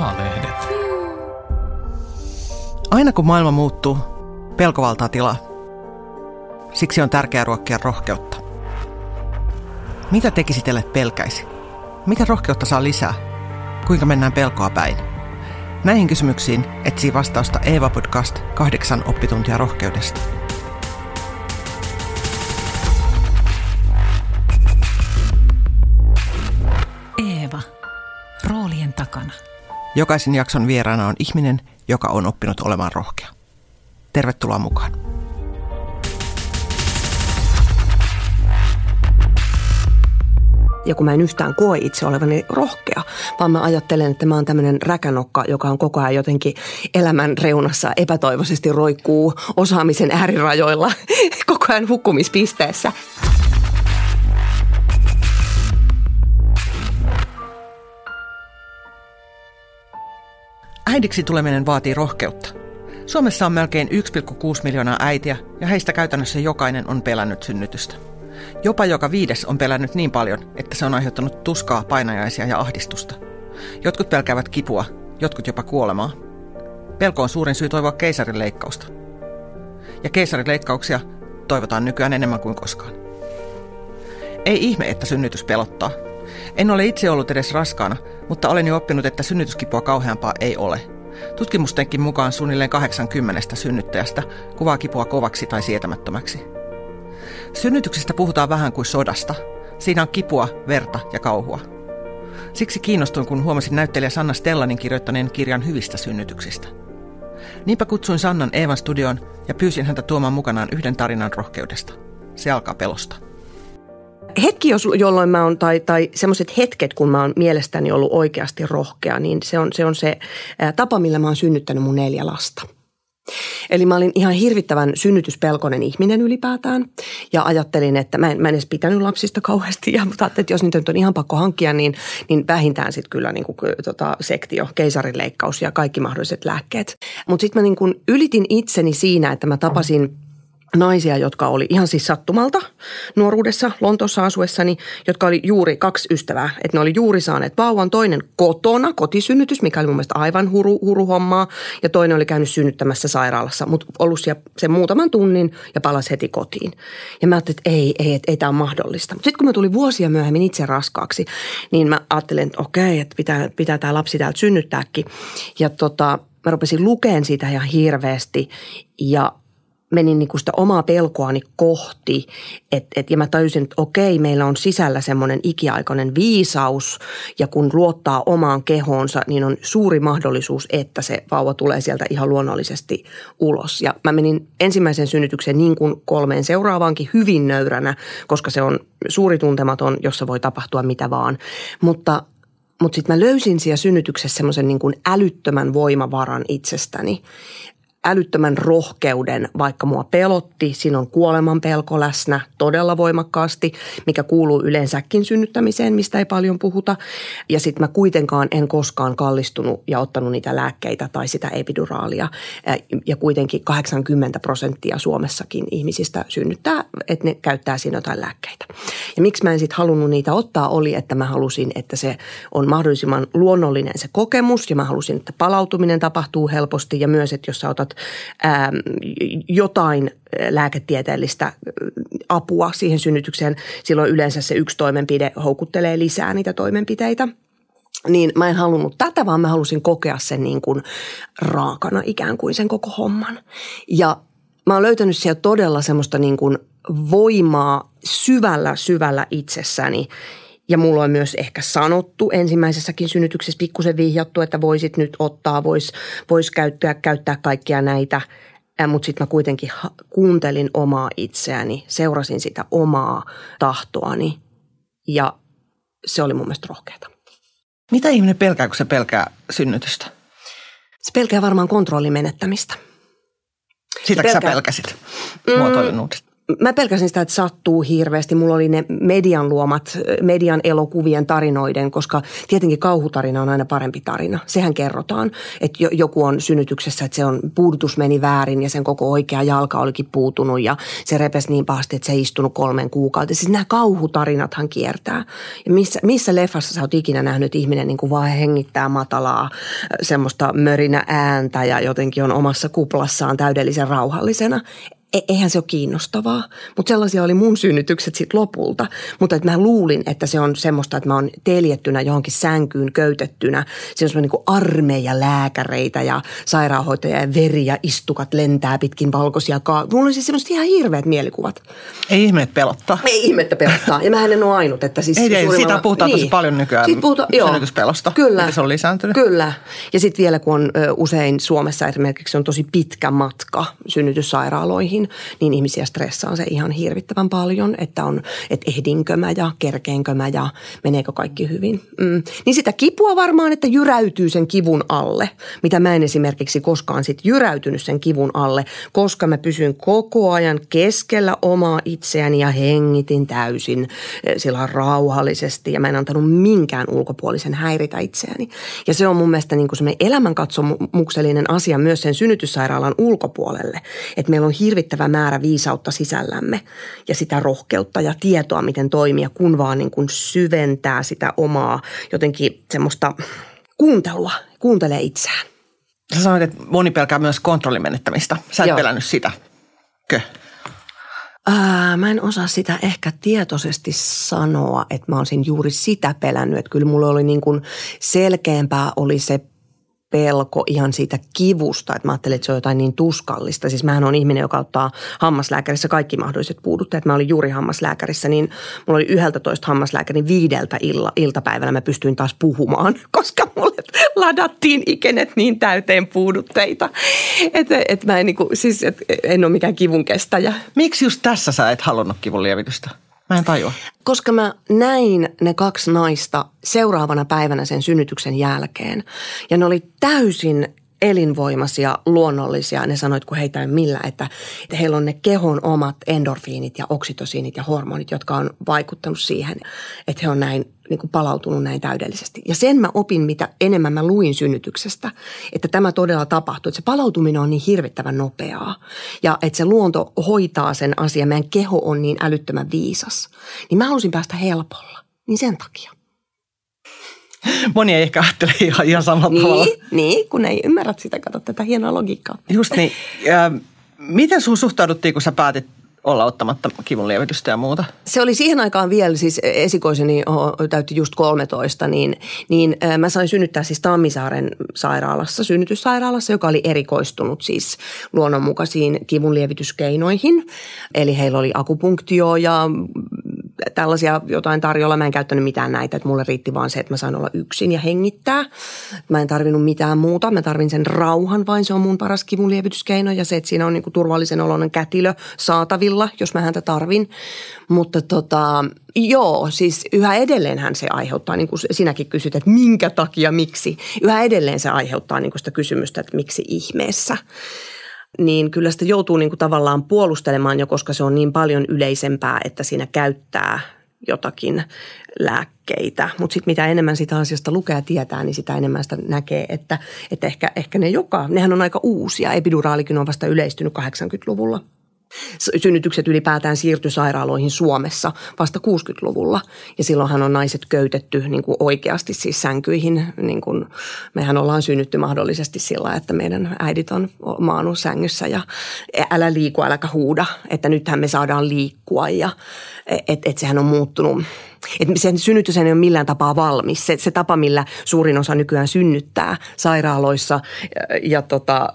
A-lehdet. Aina kun maailma muuttuu, pelko valtaa tilaa. Siksi on tärkeää ruokkia rohkeutta. Mitä tekisit, ellet pelkäisi? Mitä rohkeutta saa lisää? Kuinka mennään pelkoa päin? Näihin kysymyksiin etsii vastausta Eeva Podcast kahdeksan oppituntia rohkeudesta. Jokaisen jakson vieraana on ihminen, joka on oppinut olemaan rohkea. Tervetuloa mukaan. Ja kun mä en yhtään koe itse olevani rohkea, vaan mä ajattelen, että mä oon tämmöinen räkänokka, joka on koko ajan jotenkin elämän reunassa epätoivoisesti roikkuu osaamisen äärirajoilla koko ajan hukkumispisteessä. Äidiksi tuleminen vaatii rohkeutta. Suomessa on melkein 1,6 miljoonaa äitiä ja heistä käytännössä jokainen on pelännyt synnytystä. Jopa joka viides on pelännyt niin paljon, että se on aiheuttanut tuskaa, painajaisia ja ahdistusta. Jotkut pelkäävät kipua, jotkut jopa kuolemaa. Pelko on suurin syy toivoa keisarileikkausta. Ja keisarileikkauksia toivotaan nykyään enemmän kuin koskaan. Ei ihme, että synnytys pelottaa. En ole itse ollut edes raskaana, mutta olen jo oppinut, että synnytyskipua kauheampaa ei ole. Tutkimustenkin mukaan suunnilleen 80 synnyttäjästä kuvaa kipua kovaksi tai sietämättömäksi. Synnytyksestä puhutaan vähän kuin sodasta. Siinä on kipua, verta ja kauhua. Siksi kiinnostuin, kun huomasin näyttelijä Sanna Stellanin kirjoittaneen kirjan hyvistä synnytyksistä. Niinpä kutsuin Sannan Eevan studioon ja pyysin häntä tuomaan mukanaan yhden tarinan rohkeudesta. Se alkaa pelosta. Hetki, jos, jolloin mä oon, tai, tai semmoiset hetket, kun mä oon mielestäni ollut oikeasti rohkea, niin se on se, on se tapa, millä mä oon synnyttänyt mun neljä lasta. Eli mä olin ihan hirvittävän synnytyspelkoinen ihminen ylipäätään ja ajattelin, että mä en, mä en edes pitänyt lapsista kauheasti ja mutta että jos niitä nyt on ihan pakko hankkia, niin, niin vähintään sitten kyllä niin kuin, tota, sektio, keisarileikkaus ja kaikki mahdolliset lääkkeet. Mutta sitten mä niin kuin ylitin itseni siinä, että mä tapasin – naisia, jotka oli ihan siis sattumalta nuoruudessa Lontoossa asuessani, jotka oli juuri kaksi ystävää. Että ne oli juuri saaneet vauvan, toinen kotona, kotisynnytys, mikä oli mun mielestä aivan huru, huruhommaa. Ja toinen oli käynyt synnyttämässä sairaalassa, mutta ollut siellä sen muutaman tunnin ja palasi heti kotiin. Ja mä ajattelin, että ei, ei, että ei tämä ole mahdollista. Sitten kun mä tulin vuosia myöhemmin itse raskaaksi, niin mä ajattelin, että okei, että pitää, pitää tämä lapsi täältä synnyttääkin. Ja tota, mä rupesin lukeen siitä ihan hirveästi ja menin niin kuin sitä omaa pelkoani kohti, et, et, ja mä tajusin, että okei, meillä on sisällä semmoinen ikiaikainen viisaus, ja kun luottaa omaan kehoonsa, niin on suuri mahdollisuus, että se vauva tulee sieltä ihan luonnollisesti ulos. Ja mä menin ensimmäisen synnytyksen niin kuin kolmeen seuraavaankin hyvin nöyränä, koska se on suuri tuntematon, jossa voi tapahtua mitä vaan. Mutta mutta sitten mä löysin siellä synnytyksessä semmoisen niin älyttömän voimavaran itsestäni älyttömän rohkeuden, vaikka mua pelotti. Siinä on kuoleman pelko läsnä todella voimakkaasti, mikä kuuluu yleensäkin synnyttämiseen, mistä ei paljon puhuta. Ja sitten mä kuitenkaan en koskaan kallistunut ja ottanut niitä lääkkeitä tai sitä epiduraalia. Ja kuitenkin 80 prosenttia Suomessakin ihmisistä synnyttää, että ne käyttää siinä jotain lääkkeitä. Ja miksi mä en sitten halunnut niitä ottaa oli, että mä halusin, että se on mahdollisimman luonnollinen se kokemus ja mä halusin, että palautuminen tapahtuu helposti ja myös, että jos sä otat ää, jotain lääketieteellistä apua siihen synnytykseen, silloin yleensä se yksi toimenpide houkuttelee lisää niitä toimenpiteitä niin mä en halunnut tätä, vaan mä halusin kokea sen niin kuin raakana ikään kuin sen koko homman. Ja mä oon löytänyt siellä todella semmoista niin kuin voimaa syvällä, syvällä itsessäni. Ja mulla on myös ehkä sanottu ensimmäisessäkin synnytyksessä pikkusen vihjattu, että voisit nyt ottaa, vois, vois käyttää, käyttää kaikkia näitä. Mutta sitten mä kuitenkin kuuntelin omaa itseäni, seurasin sitä omaa tahtoani ja se oli mun mielestä rohkeata. Mitä ihminen pelkää, kun se pelkää synnytystä? Se pelkää varmaan kontrollin menettämistä. Sitäkö pelkää... sä pelkäsit mm, mä pelkäsin sitä, että sattuu hirveästi. Mulla oli ne median luomat, median elokuvien tarinoiden, koska tietenkin kauhutarina on aina parempi tarina. Sehän kerrotaan, että joku on synnytyksessä, että se on, puudutus meni väärin ja sen koko oikea jalka olikin puutunut ja se repesi niin pahasti, että se ei istunut kolmen kuukautta. Siis nämä kauhutarinathan kiertää. Ja missä, missä leffassa sä oot ikinä nähnyt ihminen niin kuin vaan hengittää matalaa semmoista mörinä ääntä ja jotenkin on omassa kuplassaan täydellisen rauhallisena E- eihän se ole kiinnostavaa. Mutta sellaisia oli mun synnytykset sitten lopulta. Mutta että mä luulin, että se on semmoista, että mä oon teljettynä johonkin sänkyyn köytettynä. Se on niin armeija lääkäreitä ja sairaanhoitajia ja veri ja istukat lentää pitkin valkoisia kaa. Mulla oli siis semmoiset ihan hirveät mielikuvat. Ei ihme, että pelottaa. Ei ihme, että pelottaa. Ja mä en ole ainut. Että siis ei, ei, siitä puhutaan niin. tosi paljon nykyään Siitä puhuta, joo. synnytyspelosta. Kyllä. se on lisääntynyt. Kyllä. Ja sitten vielä kun on usein Suomessa esimerkiksi on tosi pitkä matka synnytyssairaaloihin, niin, niin ihmisiä stressaa se ihan hirvittävän paljon, että on, että ehdinkö mä ja kerkeenkö mä ja meneekö kaikki hyvin. Mm. Niin sitä kipua varmaan, että jyräytyy sen kivun alle, mitä mä en esimerkiksi koskaan sit jyräytynyt sen kivun alle, koska mä pysyn koko ajan keskellä omaa itseäni ja hengitin täysin eh, sillä rauhallisesti ja mä en antanut minkään ulkopuolisen häiritä itseäni. Ja se on mun mielestä niin kuin semmoinen elämänkatsomuksellinen asia myös sen synnytyssairaalan ulkopuolelle, että meillä on hirvittävän riittävä määrä viisautta sisällämme ja sitä rohkeutta ja tietoa, miten toimia, kun vaan niin kuin syventää sitä omaa jotenkin semmoista kuuntelua, kuuntelee itseään. Sä sanoit, että moni pelkää myös kontrollin menettämistä. Sä et Joo. pelännyt sitä. Kö? Ää, mä en osaa sitä ehkä tietoisesti sanoa, että mä olisin juuri sitä pelännyt. Että kyllä mulla oli niin kuin selkeämpää oli se pelko ihan siitä kivusta, että mä ajattelin, että se on jotain niin tuskallista. Siis mähän on ihminen, joka ottaa hammaslääkärissä kaikki mahdolliset puudutteet. Mä olin juuri hammaslääkärissä, niin mulla oli yhdeltä toista hammaslääkärin viideltä illa, iltapäivällä mä pystyin taas puhumaan, koska mulle ladattiin ikenet niin täyteen puudutteita. Että et mä en, niin kuin, siis, et en ole mikään kivun kestäjä. Miksi just tässä sä et halunnut kivun lievitystä? Mä en tajua. Koska mä näin ne kaksi naista seuraavana päivänä sen synnytyksen jälkeen. Ja ne oli täysin elinvoimaisia, luonnollisia. Ne sanoit, kun heitä ei millä, että, että heillä on ne kehon omat endorfiinit ja oksitosiinit ja hormonit, jotka on vaikuttanut siihen, että he on näin niin kuin palautunut näin täydellisesti. Ja sen mä opin, mitä enemmän mä luin synnytyksestä, että tämä todella tapahtuu. Että se palautuminen on niin hirvittävän nopeaa ja että se luonto hoitaa sen asian. Meidän keho on niin älyttömän viisas. Niin mä halusin päästä helpolla. Niin sen takia. Moni ei ehkä ajattele ihan, ihan samalla niin, tavalla. Niin, kun ei ymmärrä sitä, kato tätä hienoa logiikkaa. Just niin. Ja, miten sun suhtauduttiin, kun sä päätit olla ottamatta kivun lievitystä ja muuta? Se oli siihen aikaan vielä, siis esikoiseni täytti just 13, niin, niin mä sain synnyttää siis Tammisaaren sairaalassa, synnytyssairaalassa, joka oli erikoistunut siis luonnonmukaisiin kivunlievityskeinoihin. Eli heillä oli akupunktio ja tällaisia jotain tarjolla. Mä en käyttänyt mitään näitä, että mulle riitti vaan se, että mä sain olla yksin ja hengittää. Mä en tarvinnut mitään muuta. Mä tarvin sen rauhan vain, se on mun paras kivunlievityskeino ja se, että siinä on niin kuin turvallisen oloinen kätilö saatavilla, jos mä häntä tarvin. Mutta tota, joo, siis yhä edelleenhän se aiheuttaa, niin kuin sinäkin kysyt, että minkä takia, miksi. Yhä edelleen se aiheuttaa niin kuin sitä kysymystä, että miksi ihmeessä niin kyllä sitä joutuu niin kuin tavallaan puolustelemaan jo, koska se on niin paljon yleisempää, että siinä käyttää jotakin lääkkeitä. Mutta sitten mitä enemmän sitä asiasta lukee ja tietää, niin sitä enemmän sitä näkee, että, että ehkä, ehkä ne joka, nehän on aika uusia. Epiduraalikin on vasta yleistynyt 80-luvulla synnytykset ylipäätään siirtyi sairaaloihin Suomessa vasta 60-luvulla. Ja silloinhan on naiset köytetty niin kuin oikeasti siis sänkyihin. Niin kuin mehän ollaan synnytty mahdollisesti sillä, että meidän äidit on maannut sängyssä ja älä liiku, äläkä huuda. Että nythän me saadaan liikkua ja että et sehän on muuttunut – että sen synnytys ei ole millään tapaa valmis. Se, se tapa, millä suurin osa nykyään synnyttää sairaaloissa ja, tota,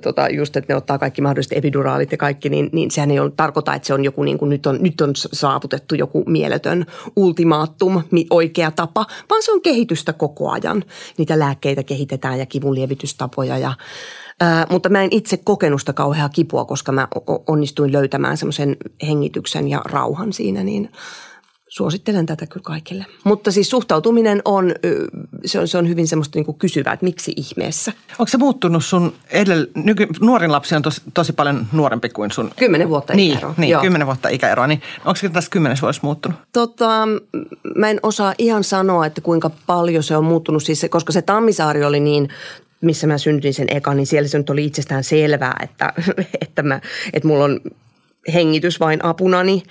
tota, just, että ne ottaa kaikki mahdolliset epiduraalit ja kaikki, niin, niin sehän ei ole tarkoita, että se on joku niin kuin nyt on, nyt on saavutettu joku mieletön ultimaattum, oikea tapa, vaan se on kehitystä koko ajan. Niitä lääkkeitä kehitetään ja kivunlievitystapoja ja Ää, mutta mä en itse kokenut sitä kauheaa kipua, koska mä onnistuin löytämään semmoisen hengityksen ja rauhan siinä, niin – suosittelen tätä kyllä kaikille. Mutta siis suhtautuminen on, se on, se on hyvin semmoista niin kysyvää, että miksi ihmeessä. Onko se muuttunut sun edellä, nyky, nuorin lapsi on tosi, tosi paljon nuorempi kuin sun? Kymmenen vuotta niin, ikäeroa. Niin, Joo. kymmenen vuotta ikäeroa. Niin onko se tässä kymmenes vuodessa muuttunut? Tota, mä en osaa ihan sanoa, että kuinka paljon se on muuttunut. Siis koska se Tammisaari oli niin missä mä syntyin sen ekan, niin siellä se nyt oli itsestään selvää, että, että, mä, että mulla on hengitys vain apunani.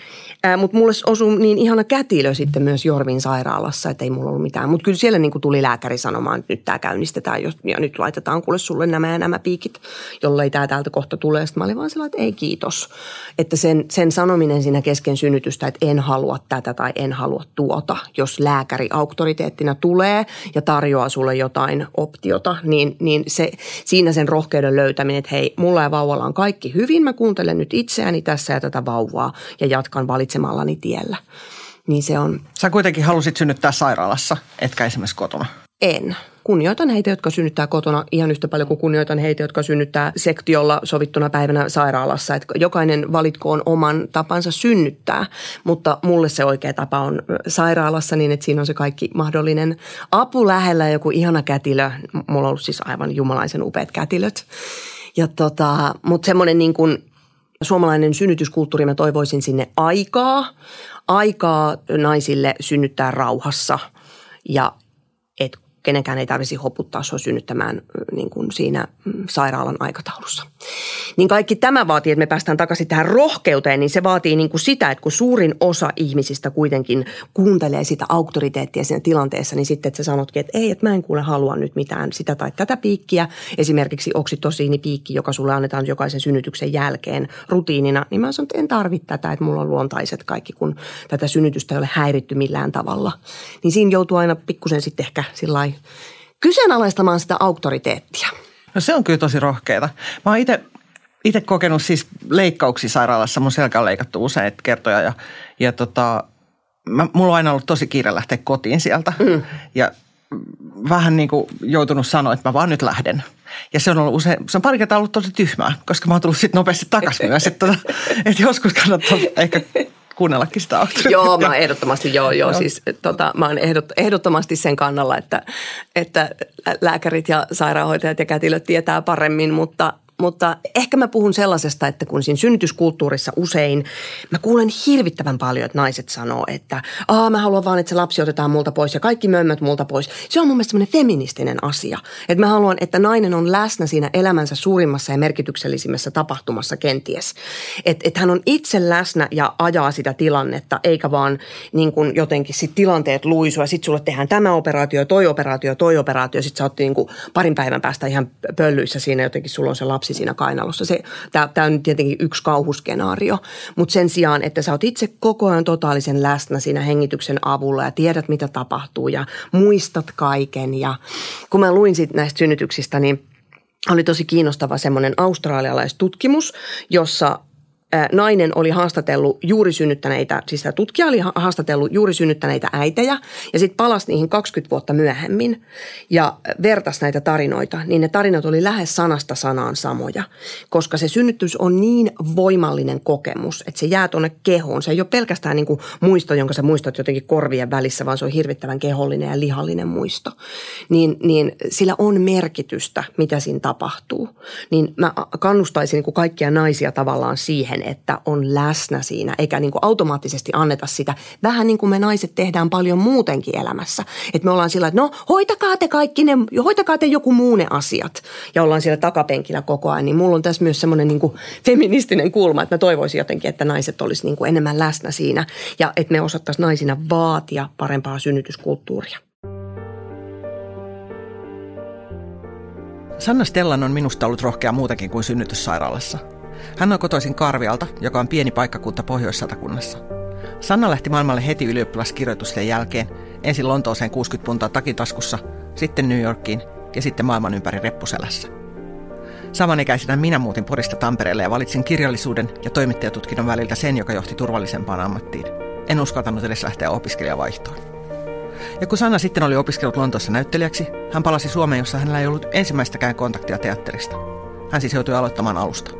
Mutta mulle osui niin ihana kätilö sitten myös Jorvin sairaalassa, että ei mulla ollut mitään. Mutta kyllä siellä niin tuli lääkäri sanomaan, että nyt tämä käynnistetään ja nyt laitetaan kuule sulle nämä ja nämä piikit, jollei tämä täältä kohta tulee. Sitten mä olin vaan sellainen, että ei kiitos. Että sen, sen sanominen siinä kesken synnytystä, että en halua tätä tai en halua tuota, jos lääkäri auktoriteettina tulee ja tarjoaa sulle jotain optiota, niin, niin se, siinä sen rohkeuden löytäminen, että hei, mulla ja vauvalla on kaikki hyvin, mä kuuntelen nyt itseäni tässä tässä ja tätä vauvaa ja jatkan valitsemallani tiellä. Niin se on... Sä kuitenkin halusit synnyttää sairaalassa, etkä esimerkiksi kotona. En. Kunnioitan heitä, jotka synnyttää kotona ihan yhtä paljon kuin kunnioitan heitä, jotka synnyttää sektiolla sovittuna päivänä sairaalassa. Että jokainen valitkoon oman tapansa synnyttää, mutta mulle se oikea tapa on sairaalassa niin, että siinä on se kaikki mahdollinen apu lähellä. Joku ihana kätilö, mulla on ollut siis aivan jumalaisen upeat kätilöt. Ja tota, mutta semmoinen niin kuin Suomalainen synnytyskulttuuri, mä toivoisin sinne aikaa, aikaa naisille synnyttää rauhassa. Ja et kenenkään ei tarvitsisi hoputtaa sua synnyttämään niin kuin siinä mm, sairaalan aikataulussa. Niin kaikki tämä vaatii, että me päästään takaisin tähän rohkeuteen, niin se vaatii niin kuin sitä, että kun suurin osa ihmisistä kuitenkin kuuntelee sitä auktoriteettia siinä tilanteessa, niin sitten että sä sanotkin, että ei, että mä en kuule halua nyt mitään sitä tai tätä piikkiä. Esimerkiksi oksitosiinipiikki, joka sulle annetaan jokaisen synnytyksen jälkeen rutiinina, niin mä sanon, että en tarvitse tätä, että mulla on luontaiset kaikki, kun tätä synnytystä ei ole häiritty millään tavalla. Niin siinä joutuu aina pikkusen sitten ehkä sillä kyseenalaistamaan sitä auktoriteettia. No se on kyllä tosi rohkeita. Mä oon itse itse kokenut siis leikkauksia sairaalassa. Mun selkä on leikattu useita kertoja ja, ja tota, mä, mulla on aina ollut tosi kiire lähteä kotiin sieltä. Mm. Ja vähän niin kuin joutunut sanoa, että mä vaan nyt lähden. Ja se on ollut usein, se on pari kertaa ollut tosi tyhmää, koska mä oon tullut sitten nopeasti takaisin myös. Että, tota, että joskus kannattaa ehkä kuunnellakin sitä Joo, mä ehdottomasti, joo, joo. joo. Siis, tota, mä oon ehdot, ehdottomasti sen kannalla, että, että lääkärit ja sairaanhoitajat ja kätilöt tietää paremmin, mutta mutta ehkä mä puhun sellaisesta, että kun siinä synnytyskulttuurissa usein, mä kuulen hirvittävän paljon, että naiset sanoo, että Aa, mä haluan vaan, että se lapsi otetaan multa pois ja kaikki mömmöt multa pois. Se on mun mielestä semmoinen feministinen asia. Että mä haluan, että nainen on läsnä siinä elämänsä suurimmassa ja merkityksellisimmässä tapahtumassa kenties. Että et hän on itse läsnä ja ajaa sitä tilannetta, eikä vaan niin kuin jotenkin sit tilanteet luisua. Sitten sulle tehdään tämä operaatio, toi operaatio, toi operaatio. Sitten sä oot niin kuin parin päivän päästä ihan pöllyissä siinä jotenkin sulla on se lapsi lapsi siinä kainalossa. Se, tämä on tietenkin yksi kauhuskenaario, mutta sen sijaan, että sä oot itse koko ajan totaalisen läsnä siinä hengityksen avulla ja tiedät, mitä tapahtuu ja muistat kaiken. Ja kun mä luin sit näistä synnytyksistä, niin oli tosi kiinnostava semmoinen australialaistutkimus, jossa nainen oli haastatellut juuri synnyttäneitä, siis tämä tutkija oli haastatellut juuri synnyttäneitä äitejä ja sitten palasi niihin 20 vuotta myöhemmin ja vertasi näitä tarinoita, niin ne tarinat oli lähes sanasta sanaan samoja, koska se synnytys on niin voimallinen kokemus, että se jää tuonne kehoon. Se ei ole pelkästään niin kuin muisto, jonka sä muistat jotenkin korvien välissä, vaan se on hirvittävän kehollinen ja lihallinen muisto. Niin, niin sillä on merkitystä, mitä siinä tapahtuu. Niin mä kannustaisin niin kuin kaikkia naisia tavallaan siihen, siihen, että on läsnä siinä, eikä niin kuin automaattisesti anneta sitä. Vähän niin kuin me naiset tehdään paljon muutenkin elämässä. Että me ollaan sillä, että no hoitakaa te kaikki ne, hoitakaa te joku muu ne asiat. Ja ollaan siellä takapenkillä koko ajan. Niin mulla on tässä myös semmoinen niin kuin feministinen kulma, että mä toivoisin jotenkin, että naiset olisi niin kuin enemmän läsnä siinä. Ja että me osattaisiin naisina vaatia parempaa synnytyskulttuuria. Sanna Stellan on minusta ollut rohkea muutakin kuin synnytyssairaalassa – hän on kotoisin Karvialta, joka on pieni paikkakunta Pohjois-Satakunnassa. Sanna lähti maailmalle heti ylioppilaskirjoitusten jälkeen, ensin Lontooseen 60 puntaa takitaskussa, sitten New Yorkiin ja sitten maailman ympäri reppuselässä. Samanikäisenä minä muutin Porista Tampereelle ja valitsin kirjallisuuden ja toimittajatutkinnon väliltä sen, joka johti turvallisempaan ammattiin. En uskaltanut edes lähteä opiskelijavaihtoon. Ja kun Sanna sitten oli opiskellut Lontoossa näyttelijäksi, hän palasi Suomeen, jossa hänellä ei ollut ensimmäistäkään kontaktia teatterista. Hän siis joutui aloittamaan alusta.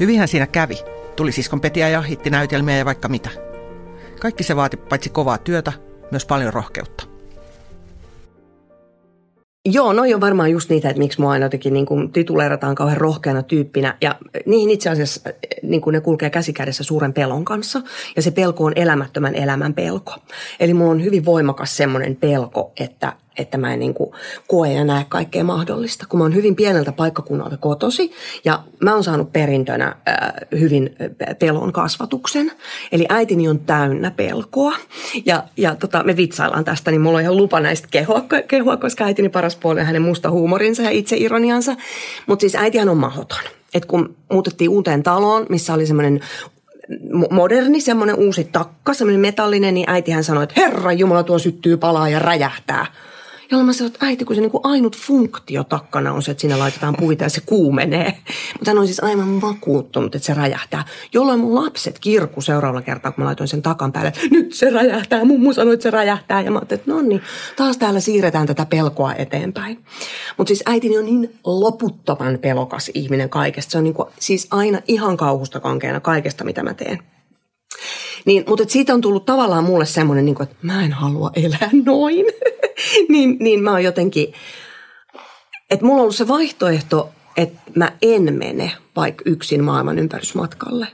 Hyvinhän siinä kävi. Tuli siskon petiä ja hitti näytelmiä ja vaikka mitä. Kaikki se vaati paitsi kovaa työtä, myös paljon rohkeutta. Joo, no on varmaan just niitä, että miksi mua aina jotenkin niin kuin tituleerataan kauhean rohkeana tyyppinä. Ja niihin itse asiassa niin kuin ne kulkee käsikädessä suuren pelon kanssa. Ja se pelko on elämättömän elämän pelko. Eli mulla on hyvin voimakas semmoinen pelko, että että mä en niin kuin koe ja näe kaikkea mahdollista. Kun mä oon hyvin pieneltä paikkakunnalta kotosi ja mä oon saanut perintönä äh, hyvin pelon kasvatuksen. Eli äitini on täynnä pelkoa ja, ja tota, me vitsaillaan tästä, niin mulla on ihan lupa näistä kehua, kehua koska äitini paras puoli on hänen musta huumorinsa ja itseironiansa. Mutta siis äitihän on mahoton. Et kun muutettiin uuteen taloon, missä oli semmoinen moderni, semmoinen uusi takka, semmoinen metallinen, niin äitihän sanoi, että Herra Jumala, tuo syttyy palaa ja räjähtää. Jolloin mä sanoin, että äiti, kun se niin kuin ainut funktio takkana on se, että siinä laitetaan puita ja se kuumenee. Mutta hän on siis aivan vakuuttunut, että se räjähtää. Jolloin mun lapset kirku seuraavalla kertaa, kun mä laitoin sen takan päälle, että nyt se räjähtää. Mummu sanoi, että se räjähtää. Ja mä ajattelin, että no niin, taas täällä siirretään tätä pelkoa eteenpäin. Mutta siis äitini on niin loputtoman pelokas ihminen kaikesta. Se on niin kuin, siis aina ihan kauhusta kankeena kaikesta, mitä mä teen. Niin, mutta siitä on tullut tavallaan mulle semmoinen, niin kuin, että mä en halua elää noin. niin, niin mä oon jotenkin, että mulla on ollut se vaihtoehto, että mä en mene vaikka yksin maailman ympärysmatkalle.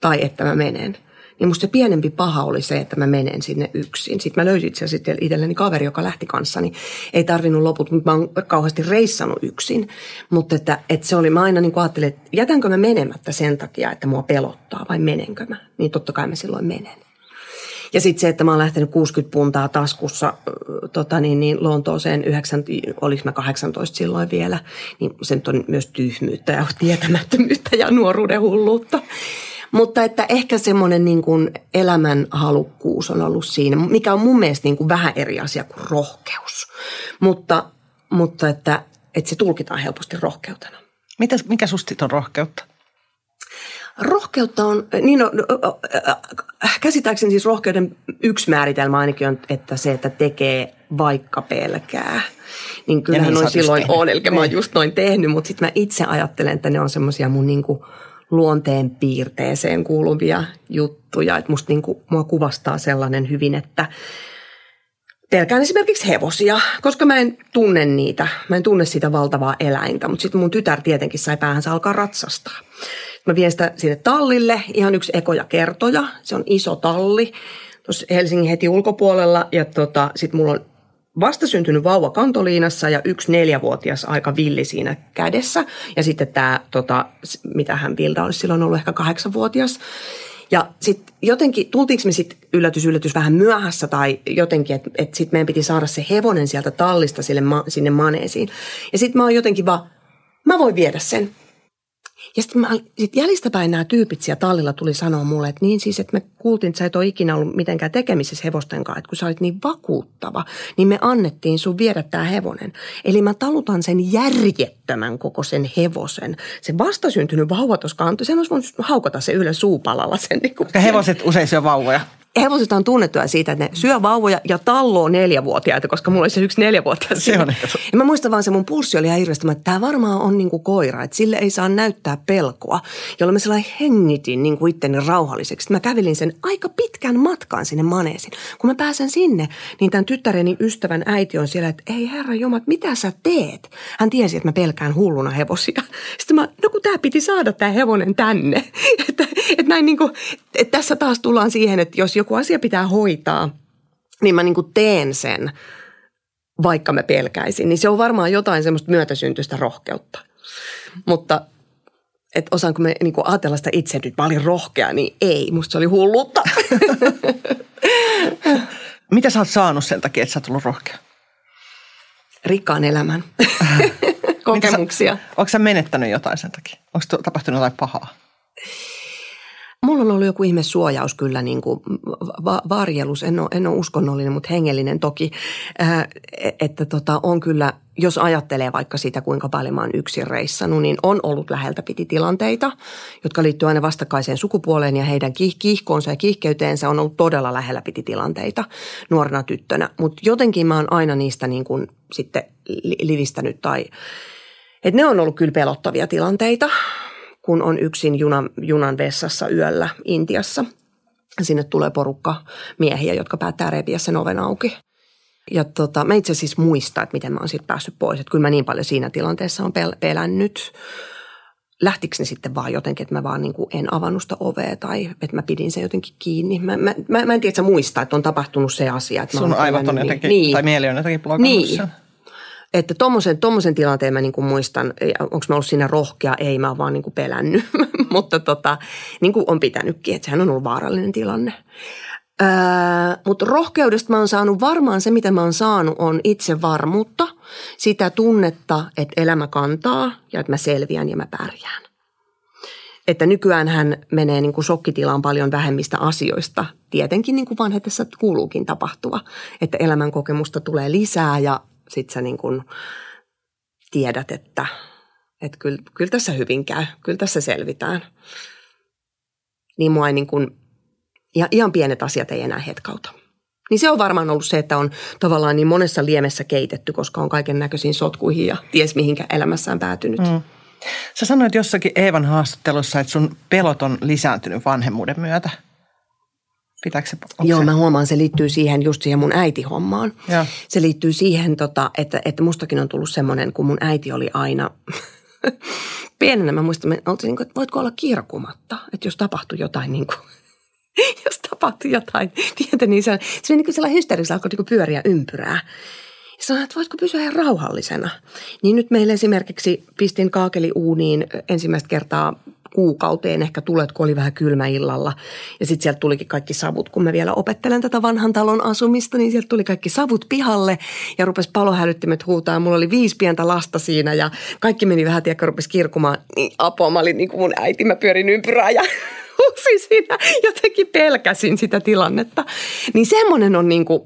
Tai että mä menen. Niin musta se pienempi paha oli se, että mä menen sinne yksin. Sitten mä löysin itse asiassa itselleni kaveri, joka lähti kanssani. Ei tarvinnut loput, mutta mä oon kauheasti reissannut yksin. Mutta että, että se oli, mä aina niin ajattelin, että jätänkö mä menemättä sen takia, että mua pelottaa vai menenkö mä. Niin totta kai mä silloin menen. Ja sitten se, että mä oon lähtenyt 60 puntaa taskussa tota niin, niin Lontooseen, 9, oliko mä 18 silloin vielä, niin se nyt on myös tyhmyyttä ja tietämättömyyttä ja nuoruuden hulluutta. Mutta että ehkä semmoinen niin kuin elämän halukkuus on ollut siinä, mikä on mun mielestä niin kuin vähän eri asia kuin rohkeus. Mutta, mutta että, että se tulkitaan helposti rohkeutena. Mitä, mikä susta on rohkeutta? Rohkeutta on, niin no, käsittääkseni siis rohkeuden yksi määritelmä ainakin on, että se, että tekee vaikka pelkää. Niin kyllähän niin noin silloin on, eli mä oon just noin tehnyt, mutta sitten mä itse ajattelen, että ne on semmoisia mun niinku luonteen piirteeseen kuuluvia juttuja. Että musta niinku, mua kuvastaa sellainen hyvin, että pelkään esimerkiksi hevosia, koska mä en tunne niitä. Mä en tunne sitä valtavaa eläintä, mutta sitten mun tytär tietenkin sai päähänsä alkaa ratsastaa. Mä vien sitä sinne tallille, ihan yksi ekoja kertoja. Se on iso talli tuossa Helsingin heti ulkopuolella ja tota, sitten mulla on vastasyntynyt vauva kantoliinassa ja yksi neljävuotias aika villi siinä kädessä. Ja sitten tämä, tota, mitä hän Vilda olisi silloin ollut, ehkä kahdeksanvuotias. Ja sitten jotenkin, tultiinko me sitten yllätys, yllätys vähän myöhässä tai jotenkin, että et sitten meidän piti saada se hevonen sieltä tallista sille ma, sinne maneesiin. Ja sitten mä oon jotenkin vaan, mä voin viedä sen. Ja sitten sit jäljistäpäin nämä tyypit siellä tallilla tuli sanoa mulle, että niin siis, että me kuultiin, että sä et ole ikinä ollut mitenkään tekemisissä hevosten kanssa, että kun sä olit niin vakuuttava, niin me annettiin sun viedä tämä hevonen. Eli mä talutan sen järjettömän koko sen hevosen. Se vastasyntynyt vauva tuossa kantoi, sen olisi voinut haukata se ylös suupalalla. Sen, niin kuin. hevoset usein syö vauvoja hevoset on tunnettuja siitä, että ne syö vauvoja ja talloo neljävuotiaita, koska mulla oli se yksi neljävuotias. Se on ja mä muistan vaan se mun pulssi oli ihan hirveästi, että tämä varmaan on niin kuin koira, että sille ei saa näyttää pelkoa, jolloin mä sellainen hengitin niin kuin itteni rauhalliseksi. Mä kävelin sen aika pitkän matkan sinne maneesin. Kun mä pääsen sinne, niin tämän tyttäreni ystävän äiti on siellä, että ei herra jumat, mitä sä teet? Hän tiesi, että mä pelkään hulluna hevosia. Sitten mä, no kun tää piti saada tämä hevonen tänne. että, että näin niin kuin, että tässä taas tullaan siihen, että jos joku asia pitää hoitaa, niin mä niin kuin teen sen, vaikka mä pelkäisin. Niin se on varmaan jotain semmoista myötäsyntyistä rohkeutta. Mutta että osaanko me niin ajatella sitä itse nyt, paljon rohkea, niin ei. Musta se oli hullutta. Mitä sä oot saanut sen takia, että sä oot tullut rohkea? Rikkaan elämän. Kokemuksia. Onko sä menettänyt jotain sen takia? Onko tapahtunut jotain pahaa? Mulla on ollut joku ihme suojaus kyllä, niin kuin va- varjelus. En ole, en ole uskonnollinen, mutta hengellinen toki. Äh, että tota, on kyllä, jos ajattelee vaikka sitä, kuinka paljon mä oon yksin reissannut, niin on ollut läheltä piti tilanteita, jotka liittyy aina vastakkaiseen sukupuoleen ja heidän kiih- kiihkoonsa ja kiihkeyteensä on ollut todella lähellä piti tilanteita nuorena tyttönä. Mutta jotenkin mä oon aina niistä niin kuin sitten livistänyt tai, että ne on ollut kyllä pelottavia tilanteita kun on yksin junan, junan vessassa yöllä Intiassa. Sinne tulee porukka miehiä, jotka päättää repiä sen oven auki. Ja tota, mä itse siis muista, että miten mä oon siitä päässyt pois. Että kyllä mä niin paljon siinä tilanteessa on pel- pelännyt. Lähtikö ne sitten vaan jotenkin, että mä vaan niin kuin en avannut sitä ovea tai että mä pidin sen jotenkin kiinni. Mä, mä, mä, mä en tiedä, että sä muistaa, että on tapahtunut se asia. Että Sun aivot on jotenkin, niin. tai mieli on jotenkin blokannut niin. sen. Että tommosen, tommosen tilanteen mä niin kuin muistan, onko mä ollut siinä rohkea, ei mä oon vaan niin kuin pelännyt, mutta tota, niin kuin on pitänytkin, että sehän on ollut vaarallinen tilanne. Öö, mutta rohkeudesta mä oon saanut varmaan se, mitä mä oon saanut, on itse varmuutta, sitä tunnetta, että elämä kantaa ja että mä selviän ja mä pärjään. Että nykyään hän menee niin kuin shokkitilaan paljon vähemmistä asioista. Tietenkin niin kuin vanhetessa kuuluukin tapahtua, että elämän kokemusta tulee lisää ja sit sä niin kuin tiedät, että, että kyllä, kyllä tässä hyvin käy, kyllä tässä selvitään. Niin mua ei niin kuin, ja ihan pienet asiat ei enää hetkauta. Niin se on varmaan ollut se, että on tavallaan niin monessa liemessä keitetty, koska on kaiken näköisiin sotkuihin ja ties mihinkä elämässään päätynyt. Mm. Sä sanoit jossakin Eevan haastattelussa, että sun pelot on lisääntynyt vanhemmuuden myötä. Pitääkö se, Joo, se? mä huomaan, se liittyy siihen just siihen mun äitihommaan. Ja. Se liittyy siihen, tota, että, että mustakin on tullut semmoinen, kun mun äiti oli aina pienenä. Mä muistan, että oltiin niin kuin, että voitko olla kirkumatta, että jos tapahtuu jotain niin kuin, jos tapahtui jotain pientä, niin se, se oli niin kuin sellainen hysteeristä, alkoi niin pyöriä ympyrää. Sanoin, että voitko pysyä ihan rauhallisena. Niin nyt meille esimerkiksi pistin kaakeli uuniin ensimmäistä kertaa kuukauteen ehkä tulet, kun oli vähän kylmä illalla. Ja sitten sieltä tulikin kaikki savut, kun mä vielä opettelen tätä vanhan talon asumista, niin sieltä tuli kaikki savut pihalle ja rupesi palohälyttimet huutaa. Mulla oli viisi pientä lasta siinä ja kaikki meni vähän, tiedäkö, rupesi kirkumaan. Niin apua, mä olin niin kuin mun äiti, mä pyörin ympyrää ja huusin siinä, jotenkin pelkäsin sitä tilannetta. Niin semmoinen on niin kuin,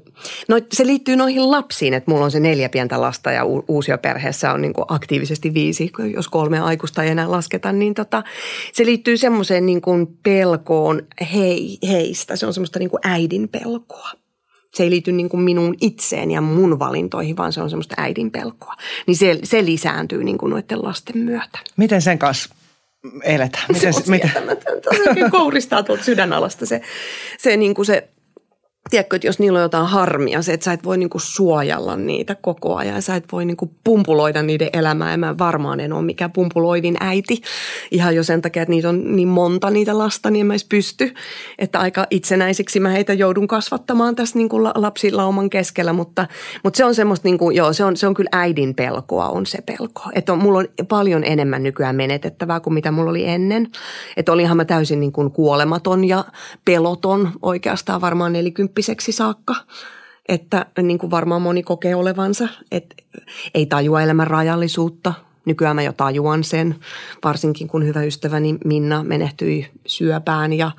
no se liittyy noihin lapsiin, että mulla on se neljä pientä lasta ja u- uusia perheessä on niin kuin aktiivisesti viisi, jos kolme aikuista ei enää lasketa, niin tota, se liittyy semmoiseen niin kuin pelkoon hei, heistä. Se on semmoista niin kuin äidin pelkoa se ei liity niin kuin minun itseen ja mun valintoihin, vaan se on semmoista äidin pelkoa. Niin se, se lisääntyy niin kuin noiden lasten myötä. Miten sen kanssa eletään. Miten, se on miten? Se kouristaa tuolta sydänalasta se, se, niin kuin se tiedätkö, että jos niillä on jotain harmia, se, että sä et voi niinku suojella niitä koko ajan. Sä et voi niinku pumpuloida niiden elämää. Ja mä varmaan en ole mikään pumpuloivin äiti. Ihan jo sen takia, että niitä on niin monta niitä lasta, niin en mä edes pysty. Että aika itsenäisiksi mä heitä joudun kasvattamaan tässä niinku lapsilauman keskellä. Mutta, mutta se on semmoista, niinku, joo, se on, se on kyllä äidin pelkoa on se pelko. Että mulla on paljon enemmän nykyään menetettävää kuin mitä mulla oli ennen. Että olihan mä täysin niinku kuolematon ja peloton oikeastaan varmaan 40 kymppiseksi saakka. Että niin kuin varmaan moni kokee olevansa, että ei tajua elämän rajallisuutta. Nykyään mä jo tajuan sen, varsinkin kun hyvä ystäväni Minna menehtyi syöpään ja,